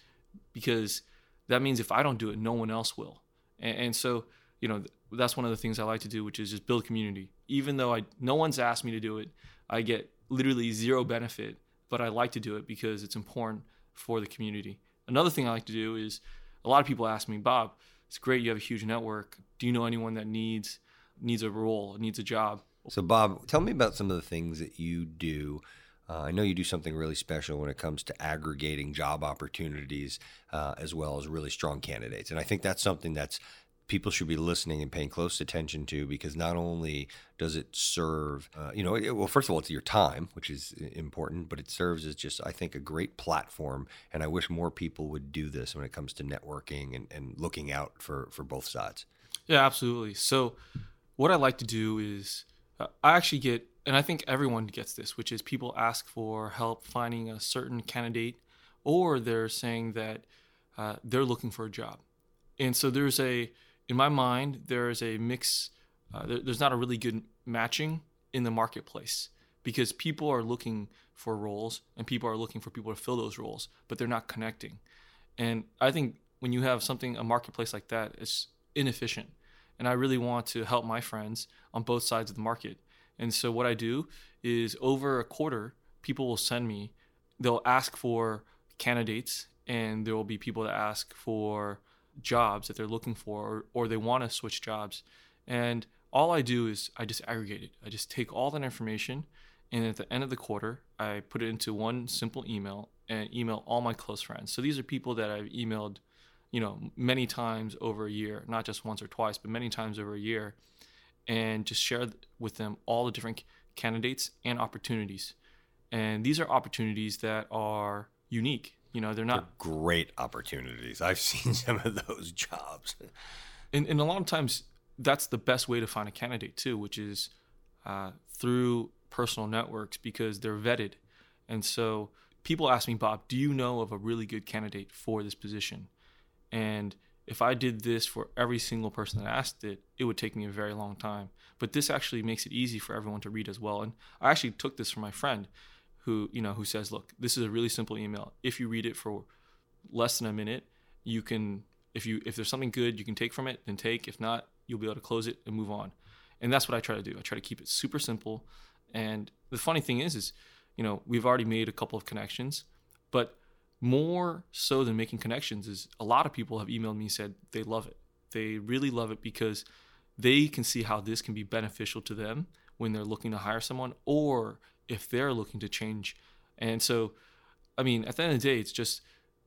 because that means if I don't do it, no one else will. And, and so, you know, that's one of the things I like to do, which is just build community. Even though I no one's asked me to do it, I get literally zero benefit, but I like to do it because it's important for the community. Another thing I like to do is a lot of people ask me, Bob, it's great you have a huge network. Do you know anyone that needs needs a role, needs a job? So Bob, tell me about some of the things that you do. Uh, I know you do something really special when it comes to aggregating job opportunities uh, as well as really strong candidates. And I think that's something that's people should be listening and paying close attention to because not only does it serve, uh, you know, it, well, first of all, it's your time, which is important, but it serves as just, I think, a great platform. And I wish more people would do this when it comes to networking and, and looking out for, for both sides. Yeah, absolutely. So, what I like to do is, uh, I actually get, and I think everyone gets this, which is people ask for help finding a certain candidate, or they're saying that uh, they're looking for a job. And so there's a in my mind, there is a mix. Uh, there, there's not a really good matching in the marketplace because people are looking for roles and people are looking for people to fill those roles, but they're not connecting. And I think when you have something a marketplace like that, it's inefficient. And I really want to help my friends on both sides of the market. And so what I do is over a quarter, people will send me. They'll ask for candidates, and there will be people that ask for jobs that they're looking for or, or they want to switch jobs. And all I do is I just aggregate it. I just take all that information and at the end of the quarter, I put it into one simple email and email all my close friends. So these are people that I've emailed, you know, many times over a year, not just once or twice, but many times over a year, and just share with them all the different candidates and opportunities. And these are opportunities that are unique. You know, they're not they're great opportunities. I've [LAUGHS] seen some of those jobs. And, and a lot of times, that's the best way to find a candidate too, which is uh, through personal networks because they're vetted. And so people ask me, Bob, do you know of a really good candidate for this position? And if I did this for every single person that asked it, it would take me a very long time. But this actually makes it easy for everyone to read as well. And I actually took this from my friend who you know who says, "Look, this is a really simple email. If you read it for less than a minute, you can if you if there's something good you can take from it, then take. If not, you'll be able to close it and move on." And that's what I try to do. I try to keep it super simple. And the funny thing is, is you know we've already made a couple of connections, but more so than making connections is a lot of people have emailed me and said they love it. They really love it because they can see how this can be beneficial to them when they're looking to hire someone or if they're looking to change. And so, I mean, at the end of the day, it's just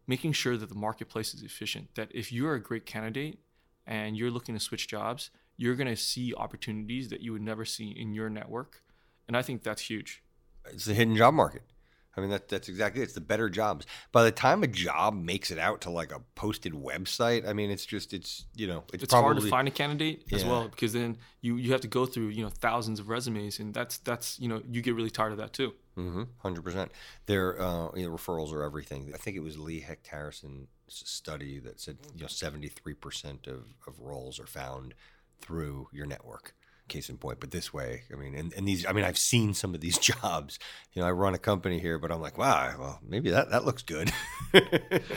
making sure that the marketplace is efficient. That if you're a great candidate and you're looking to switch jobs, you're going to see opportunities that you would never see in your network. And I think that's huge. It's the hidden job market. I mean, that, that's exactly it. It's the better jobs. By the time a job makes it out to like a posted website, I mean, it's just, it's, you know, it's, it's probably, hard to find a candidate yeah. as well because then you, you have to go through, you know, thousands of resumes and that's, that's, you know, you get really tired of that too. Mm-hmm. 100%. Their uh, you know, referrals are everything. I think it was Lee Hecht Harrison's study that said, you know, 73% of, of roles are found through your network case in point. But this way, I mean, and, and these, I mean, I've seen some of these [LAUGHS] jobs. You know, I run a company here, but I'm like, wow, well, maybe that, that looks good.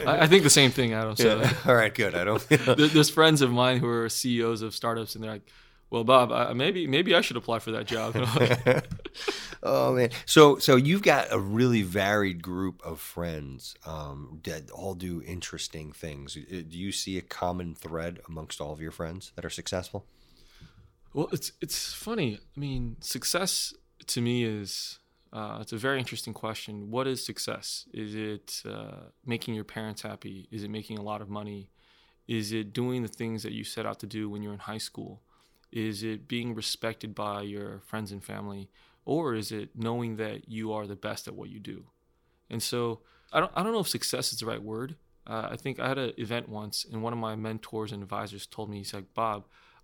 I, think the same thing, Adam. So. Yeah. [LAUGHS] All right, good. I don't. There's friends of mine who are CEOs of startups, and they're like, well, Bob, I, maybe maybe I should apply for that job. [LAUGHS] oh man, so so you've got a really varied group of friends um, that all do interesting things. Do you see a common thread amongst all of your friends that are successful? Well, it's it's funny. I mean, success to me is Uh, it's a very interesting question. What is success? Is it uh, making your parents happy? Is it making a lot of money? Is it doing the things that you set out to do when you're in high school? Is it being respected by your friends and family? Or is it knowing that you are the best at what you do? And so I don't, I don't know if success is the right word. Uh, I think I had an event once, and one of my mentors and advisors told me, he's like, Bob,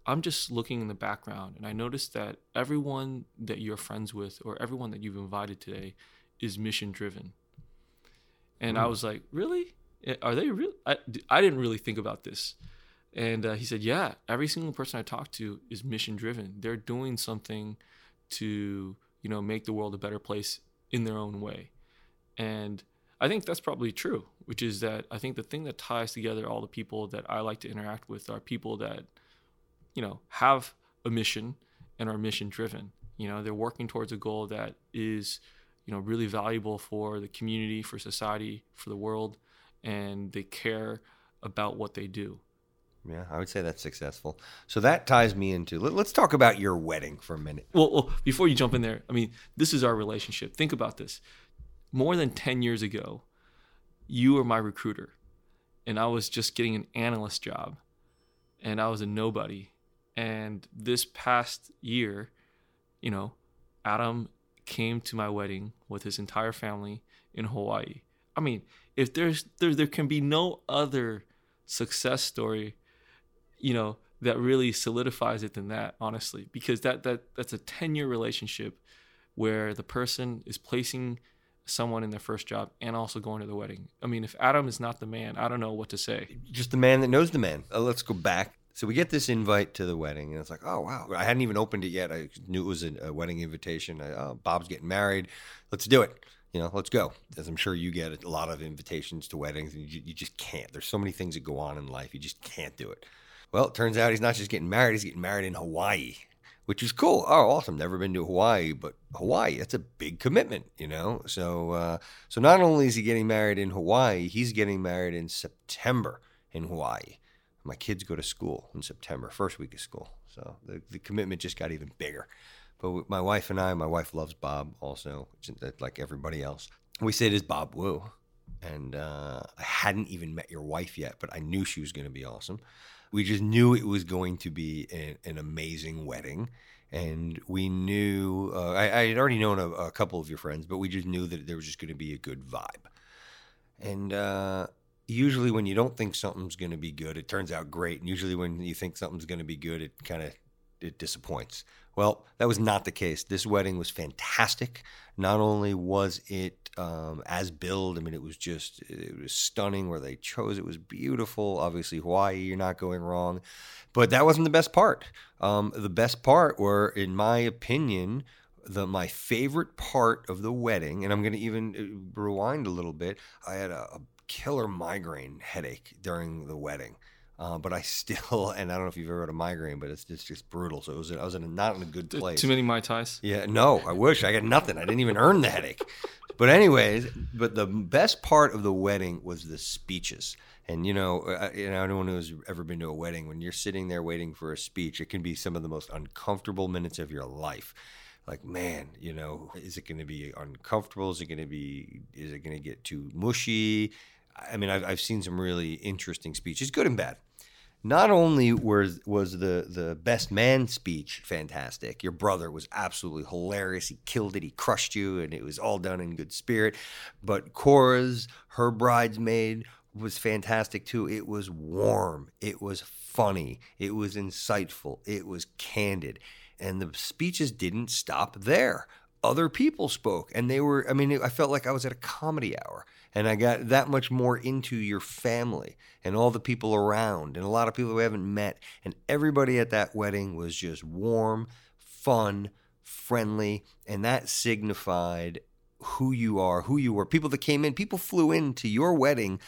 I'm just looking in the background, and I noticed that everyone that you're friends with or everyone that you've invited today is mission driven. And mm. I hmm. was like, really? Eh, are they real? I, I didn't really think about this. And uh, he said, yeah, every single person I talk to is mission driven. They're doing something to, you know, make the world a better place in their own way. And I think that's probably true, which is that I think the thing that ties together all the people that I like to interact with are people that, you know, have a mission and are mission driven. You know, they're working towards a goal that is, you know, really valuable for the community, for society, for the world, and they care about what they do. Yeah, I would say that's successful. So that ties me into let, us talk about your wedding for a minute. Well, well, before you jump in there, I mean, this is our relationship. Think about this more than 10 years ago, you were my recruiter, and I was just getting an analyst job, and I was a nobody. And this past year, you know, Adam came to my wedding with his entire family in Hawaii. I mean, if there's there there can be no other success story, you know, that really solidifies it than that, honestly, because that that that's a 10-year relationship where the person is placing someone in their first job and also going to the wedding. I mean, if Adam is not the man, I don't know what to say. Just the man that knows the man. Uh, let's go back. So we get this invite to the wedding, and it's like, oh wow! I hadn't even opened it yet. I knew it was a, a wedding invitation. I, oh, Bob's getting married. Let's do it. You know, let's go. As I'm sure you get a lot of invitations to weddings, and you, you just can't. There's so many things that go on in life. You just can't do it. Well, it turns out he's not just getting married; he's getting married in Hawaii which is cool. Oh, awesome! Never been to Hawaii, but Hawaii, that's a big commitment, you know. So, uh, so not only is he getting married in Hawaii, he's getting married in September in Hawaii. My kids go to school in September, first week of school. So the, the commitment just got even bigger. But my wife and I, my wife loves Bob also, like everybody else. We say it is Bob Wu. And uh, I hadn't even met your wife yet, but I knew she was going to be awesome. We just knew it was going to be an, an amazing wedding. And we knew, uh, I, I, had already known a, a, couple of your friends, but we just knew that there was just going to be a good vibe. And uh, usually when you don't think something's going to be good, it turns out great. And usually when you think something's going to be good, it kind of it disappoints. Well, that was not the case. This wedding was fantastic. Not only was it um, as billed, I mean, it was just it was stunning where they chose. It was beautiful. Obviously, Hawaii, you're not going wrong. But that wasn't the best part. Um, the best part were, in my opinion, the my favorite part of the wedding, and I'm going to even uh, rewind a little bit. I had a, a killer migraine headache during the wedding. Uh, but I still, [LAUGHS] and I don't know if you've ever had a migraine, but it's, it's just brutal. So it was, I was in a, not in a good place. Too many mai tais. Yeah, no, I wish I got nothing. I didn't even earn the headache. [LAUGHS] But anyways, but the best part of the wedding was the speeches. And you know, uh, you know, anyone who's ever been to a wedding, when you're sitting there waiting for a speech, it can be some of the most uncomfortable minutes of your life. Like, man, you know, is it going to be uncomfortable? Is it going to be? Is it going to get too mushy? I mean, I've, I've seen some really interesting speeches, good and bad. Not only was was the the best man speech fantastic, your brother was absolutely hilarious. He killed it. He crushed you, and it was all done in good spirit. But Cora's, her bridesmaid, was fantastic too. It was warm. It was funny. It was insightful. It was candid. And the speeches didn't stop there. Other people spoke, and they were, I mean, I felt like I was at a comedy hour and I got that much more into your family and all the people around and a lot of people we haven't met. And everybody at that wedding was just warm, fun, friendly, and that signified who you are, who you were. People that came in, people flew into your wedding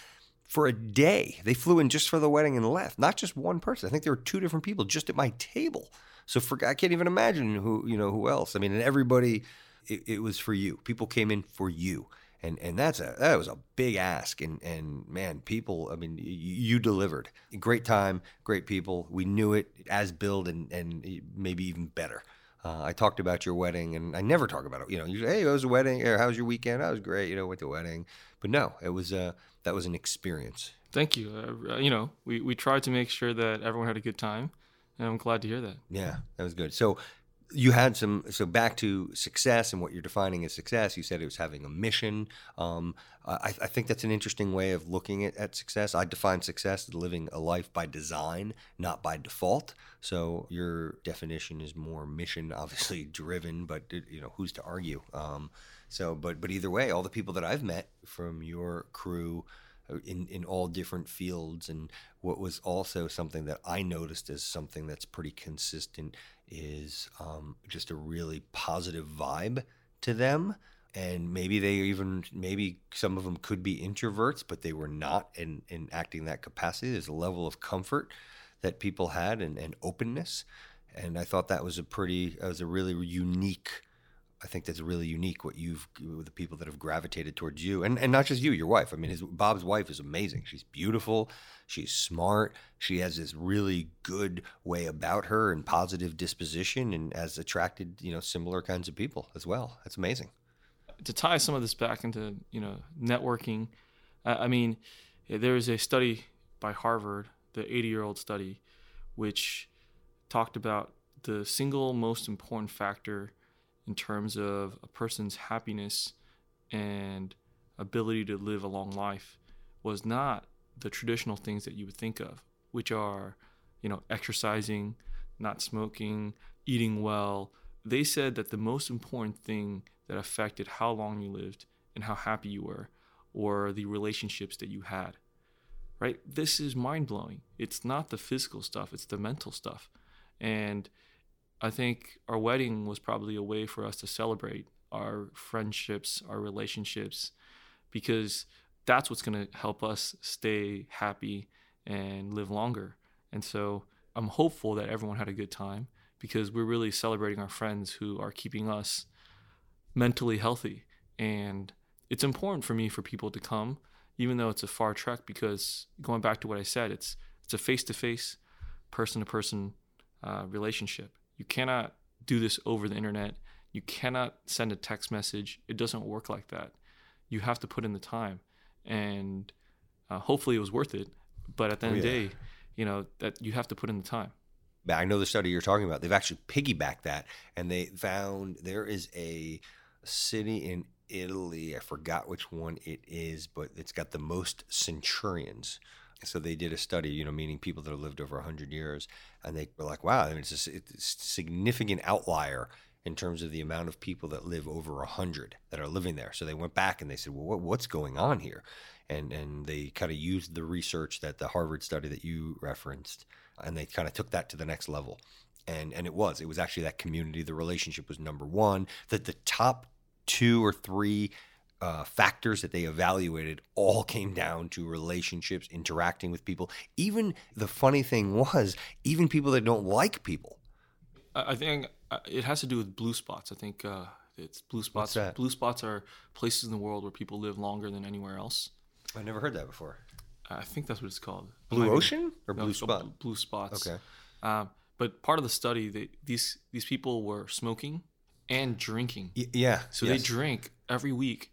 for a day. They flew in just for the wedding and left. Not just one person. I think there were two different people just at my table. So for I can't even imagine who you know who else. I mean, and everybody, it, it was for you. People came in for you and and that's a that was a big ask and and man people i mean you, you, delivered great time great people we knew it as build and and maybe even better Uh, I talked about your wedding, and I never talk about it. You know, you, hey, it was a wedding. Or, How was your weekend? That was great. You know, went to wedding. But no, it was uh, that was an experience. Thank you. Uh, you know, we we tried to make sure that everyone had a good time, and I'm glad to hear that. Yeah, that was good. So you had some. So back to success and what you're defining as success. You said it was having a mission. Um, I, I think that's an interesting way of looking at, at success. I define success as living a life by design, not by default. So your definition is more mission, [LAUGHS] obviously driven, but it, you know who's to argue. Um, so, but but either way, all the people that I've met from your crew uh, in in all different fields, and what was also something that I noticed as something that's pretty consistent is um, just a really positive vibe to them. And maybe they even maybe some of them could be introverts but they were not in in acting that capacity. There's a level of comfort that people had and, and openness. And i thought that was a pretty that was a really unique I think that's really unique what you've the people that have gravitated towards you and, and not just you, your wife. I mean his Bob's wife is amazing. She's beautiful, she's smart, she has this really good way about her and positive disposition and has attracted, you know, similar kinds of people as well. That's amazing. To tie some of this back into you know networking, I mean, there is a study by Harvard, the 80 year old study, which talked about the single most important factor in terms of a person's happiness and ability to live a long life was not the traditional things that you would think of, which are, you know, exercising, not smoking, eating well. They said that the most important thing that affected how long you lived and how happy you were or the relationships that you had. Right? This is mind blowing. It's not the physical stuff, it's the mental stuff. And I think our wedding was probably a way for us to celebrate our friendships, our relationships, because that's what's going to help us stay happy and live longer. And so I'm hopeful that everyone had a good time because we're really celebrating our friends who are keeping us mentally healthy. And it's important for me for people to come, even though it's a far trek, because going back to what I said, it's it's a face to face, person to person uh, relationship. You cannot do this over the internet. You cannot send a text message. It doesn't work like that. You have to put in the time, and uh, hopefully it was worth it. But at the end Oh, of the day, you know that you have to put in the time. I know the study you're talking about. They've actually piggybacked that, and they found there is a city in Italy. I forgot which one it is, but it's got the most centurions. So they did a study, you know, meaning people that have lived over 100 years, and they were like, "Wow, I mean, it's a, it's a significant outlier in terms of the amount of people that live over 100 that are living there." So they went back and they said, "Well, what, what's going on here?" And and they kind of used the research that the Harvard study that you referenced, and they kind of took that to the next level. And and it was it was actually that community. The relationship was number one. That the top two or three uh, factors that they evaluated all came down to relationships, interacting with people. Even the funny thing was, even people that don't like people. I think uh, it has to do with blue spots. I think uh, it's blue spots. Blue spots are places in the world where people live longer than anywhere else. I never heard that before. I think that's what it's called. Blue ocean or no, blue spot? Blue spots. Okay. Um, but part of the study, they, these these people were smoking and drinking. Y- yeah. So yes. they drink every week,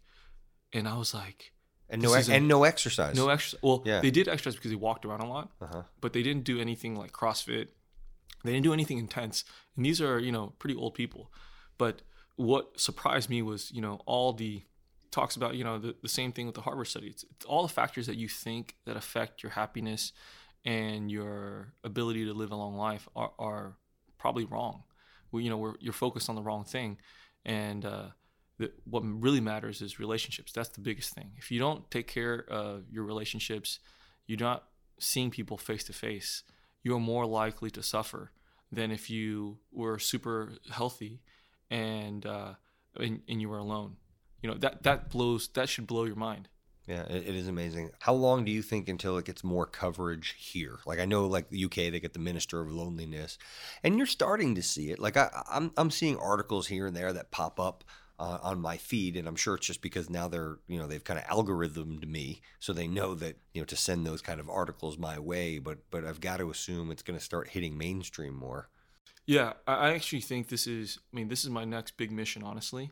and I was like, and no a- and no exercise. no exercise. Well, Yeah. they did exercise because they walked around a lot, Uh-huh. but they didn't do anything like CrossFit. They didn't do anything intense. And these are, you know, pretty old people. But what surprised me was, you know, all the talks about, you know, the, the same thing with the Harvard study. It's, it's all the factors that you think that affect your happiness and your ability to live a long life are, are probably wrong. We, you know, we're, you're focused on the wrong thing. And uh, the, what really matters is relationships. That's the biggest thing. If you don't take care of your relationships, you're not seeing people face to face, you're more likely to suffer than if you were super healthy and, uh, and and you were alone. You know that that blows that should blow your mind. Yeah, it, it is amazing. How long do you think until it gets more coverage here? Like I know, like the UK, they get the Minister of Loneliness, and you're starting to see it. Like I, I'm, I'm seeing articles here and there that pop up uh, on my feed, and I'm sure it's just because now they're, you know, they've kind of algorithmed me, so they know that you know to send those kind of articles my way. But, but I've got to assume it's going to start hitting mainstream more. Yeah, I actually think this is. I mean, this is my next big mission. Honestly,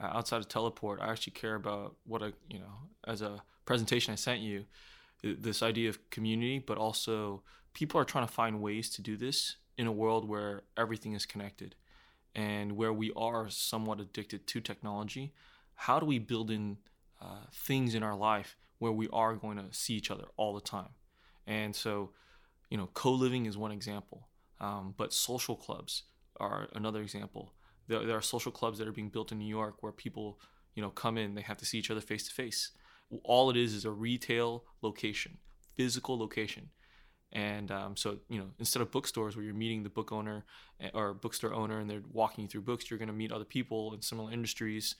uh, outside of teleport, I actually care about what I, you know, as a presentation I sent you, this idea of community, but also people are trying to find ways to do this in a world where everything is connected and where we are somewhat addicted to technology. How do we build in uh, things in our life where we are going to see each other all the time? And so, you know, co living is one example, um, but social clubs are another example. There, there are social clubs that are being built in New York where people, you know, come in, they have to see each other face to face. All it is is a retail location, physical location and um, so, you know, instead of bookstores where you're meeting the book owner eh, or bookstore owner and they're walking you through books, you're going to meet other people in similar industries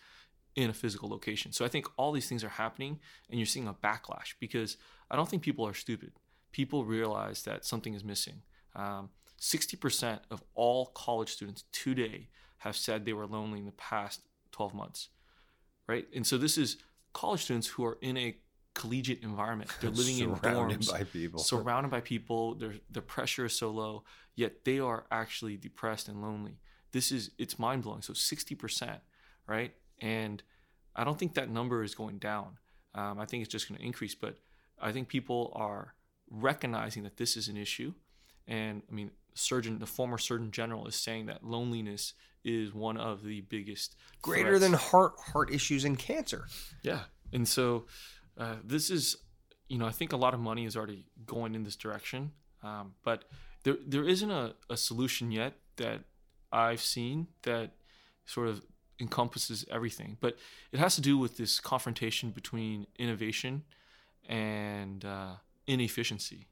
in a physical location. So I think all these things are happening and you're seeing a backlash because I don't think people are stupid. People realize that something is missing. Um, 60% of all college students today have said they were lonely in the past 12 months, right? And so this is college students who are in a collegiate environment. [LAUGHS] They're living in dorms, by people. [LAUGHS] surrounded by people. Their their pressure is so low, yet they are actually depressed and lonely. This is it's mind blowing. So sixty percent, right? And I don't think that number is going down. Um, I think it's just going to increase. But I think people are recognizing that this is an issue. And I mean, surgeon, the former surgeon general, is saying that loneliness is one of the biggest greater threats. than heart heart issues and cancer. Yeah, and so uh, this is, you know, I think a lot of money is already going in this direction, um, but there there isn't a, a solution yet that I've seen that sort of encompasses everything. But it has to do with this confrontation between innovation and uh, inefficiency,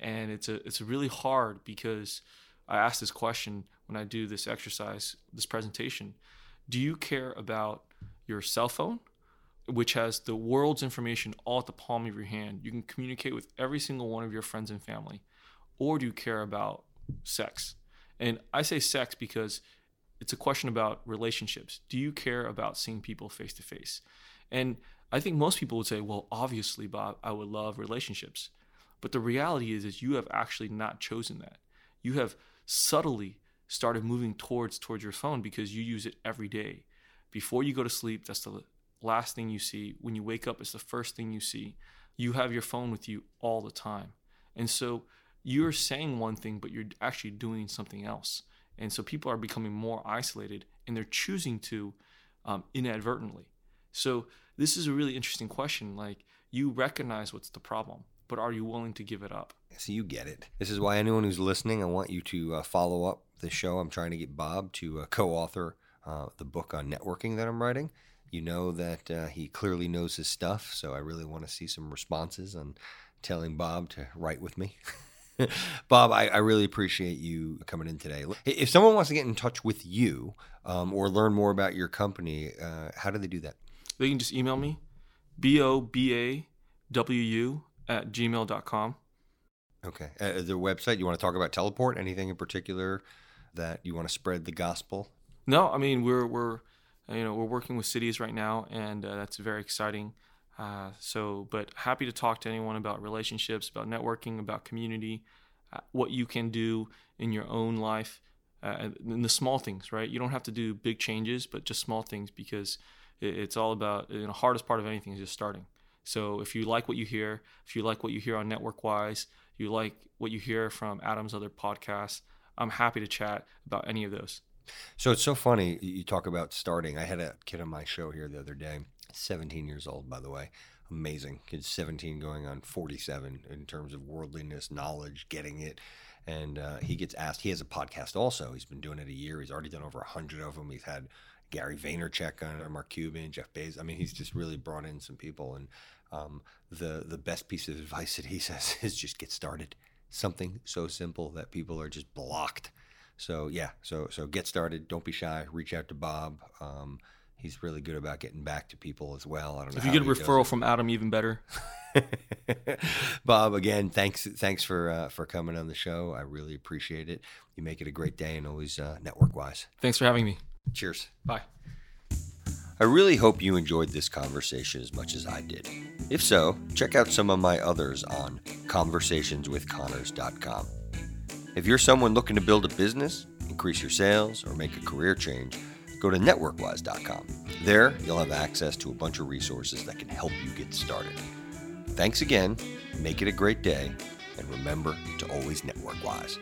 and it's a it's really hard because I ask this question when I do this exercise, this presentation. Do you care about your cell phone which has the world's information all at the palm of your hand. You can communicate with every single one of your friends and family. Or do you care about sex? And I say sex because it's a question about relationships. Do you care about seeing people face to face? And I think most people would say, well, obviously, Bob, I would love relationships. But the reality is, is you have actually not chosen that. You have subtly started moving towards towards your phone because you use it every day. Before you go to sleep, that's the last thing you see. When you wake up, it's the first thing you see. You have your phone with you all the time. And so you're saying one thing, but you're actually doing something else. And so people are becoming more isolated and they're choosing to um, inadvertently. So this is a really interesting question. Like, you recognize what's the problem, but are you willing to give it up? So you get it. This is why anyone who's listening, I want you to uh, follow up the show. I'm trying to get Bob to uh, co author uh, the book on networking that I'm writing you know that uh, he clearly knows his stuff. So I really want to see some responses on telling Bob to write with me. [LAUGHS] Bob, I, I, really appreciate you coming in today. If someone wants to get in touch with you um, or learn more about your company, uh, how do they do that? They can just email me, B O B A W U at gmail.com. Okay. Uh, their website, you want to talk about Teleport? Anything in particular that you want to spread the gospel? No, I mean, we're, we're, you know, we're working with cities right now, and uh, that's very exciting. Uh, so, but happy to talk to anyone about relationships, about networking, about community, uh, what you can do in your own life, uh, in the small things, right? You don't have to do big changes, but just small things because it, it's all about, you know, the hardest part of anything is just starting. So if you like what you hear, if you like what you hear on Network Wise, you like what you hear from Adam's other podcasts, I'm happy to chat about any of those. So it's so funny you talk about starting. I had a kid on my show here the other day, 17 years old, by the way. Amazing. Kid's 17 going on 47 in terms of worldliness, knowledge, getting it. And uh, he gets asked, he has a podcast also. He's been doing it a year. He's already done over 100 of them. He's had Gary Vaynerchuk on it, Mark Cuban, Jeff Bezos. I mean, he's just really brought in some people. And um, the, the best piece of advice that he [LAUGHS] says is just get started. Something so simple that people are just blocked so yeah, so so get started. Don't be shy. Reach out to Bob. Um, he's really good about getting back to people as well. I don't know if you get a referral from Adam, even better. [LAUGHS] Bob, again, thanks thanks for uh, for coming on the show. I really appreciate it. You make it a great day and always uh, network wise. Thanks for having me. Cheers. Bye. I really hope you enjoyed this conversation as much as I did. If so, check out some of my others on conversationswithconnors.com. If you're someone looking to build a business, increase your sales, or make a career change, go to networkwise.com. There, you'll have access to a bunch of resources that can help you get started. Thanks again, make it a great day, and remember to always network wise.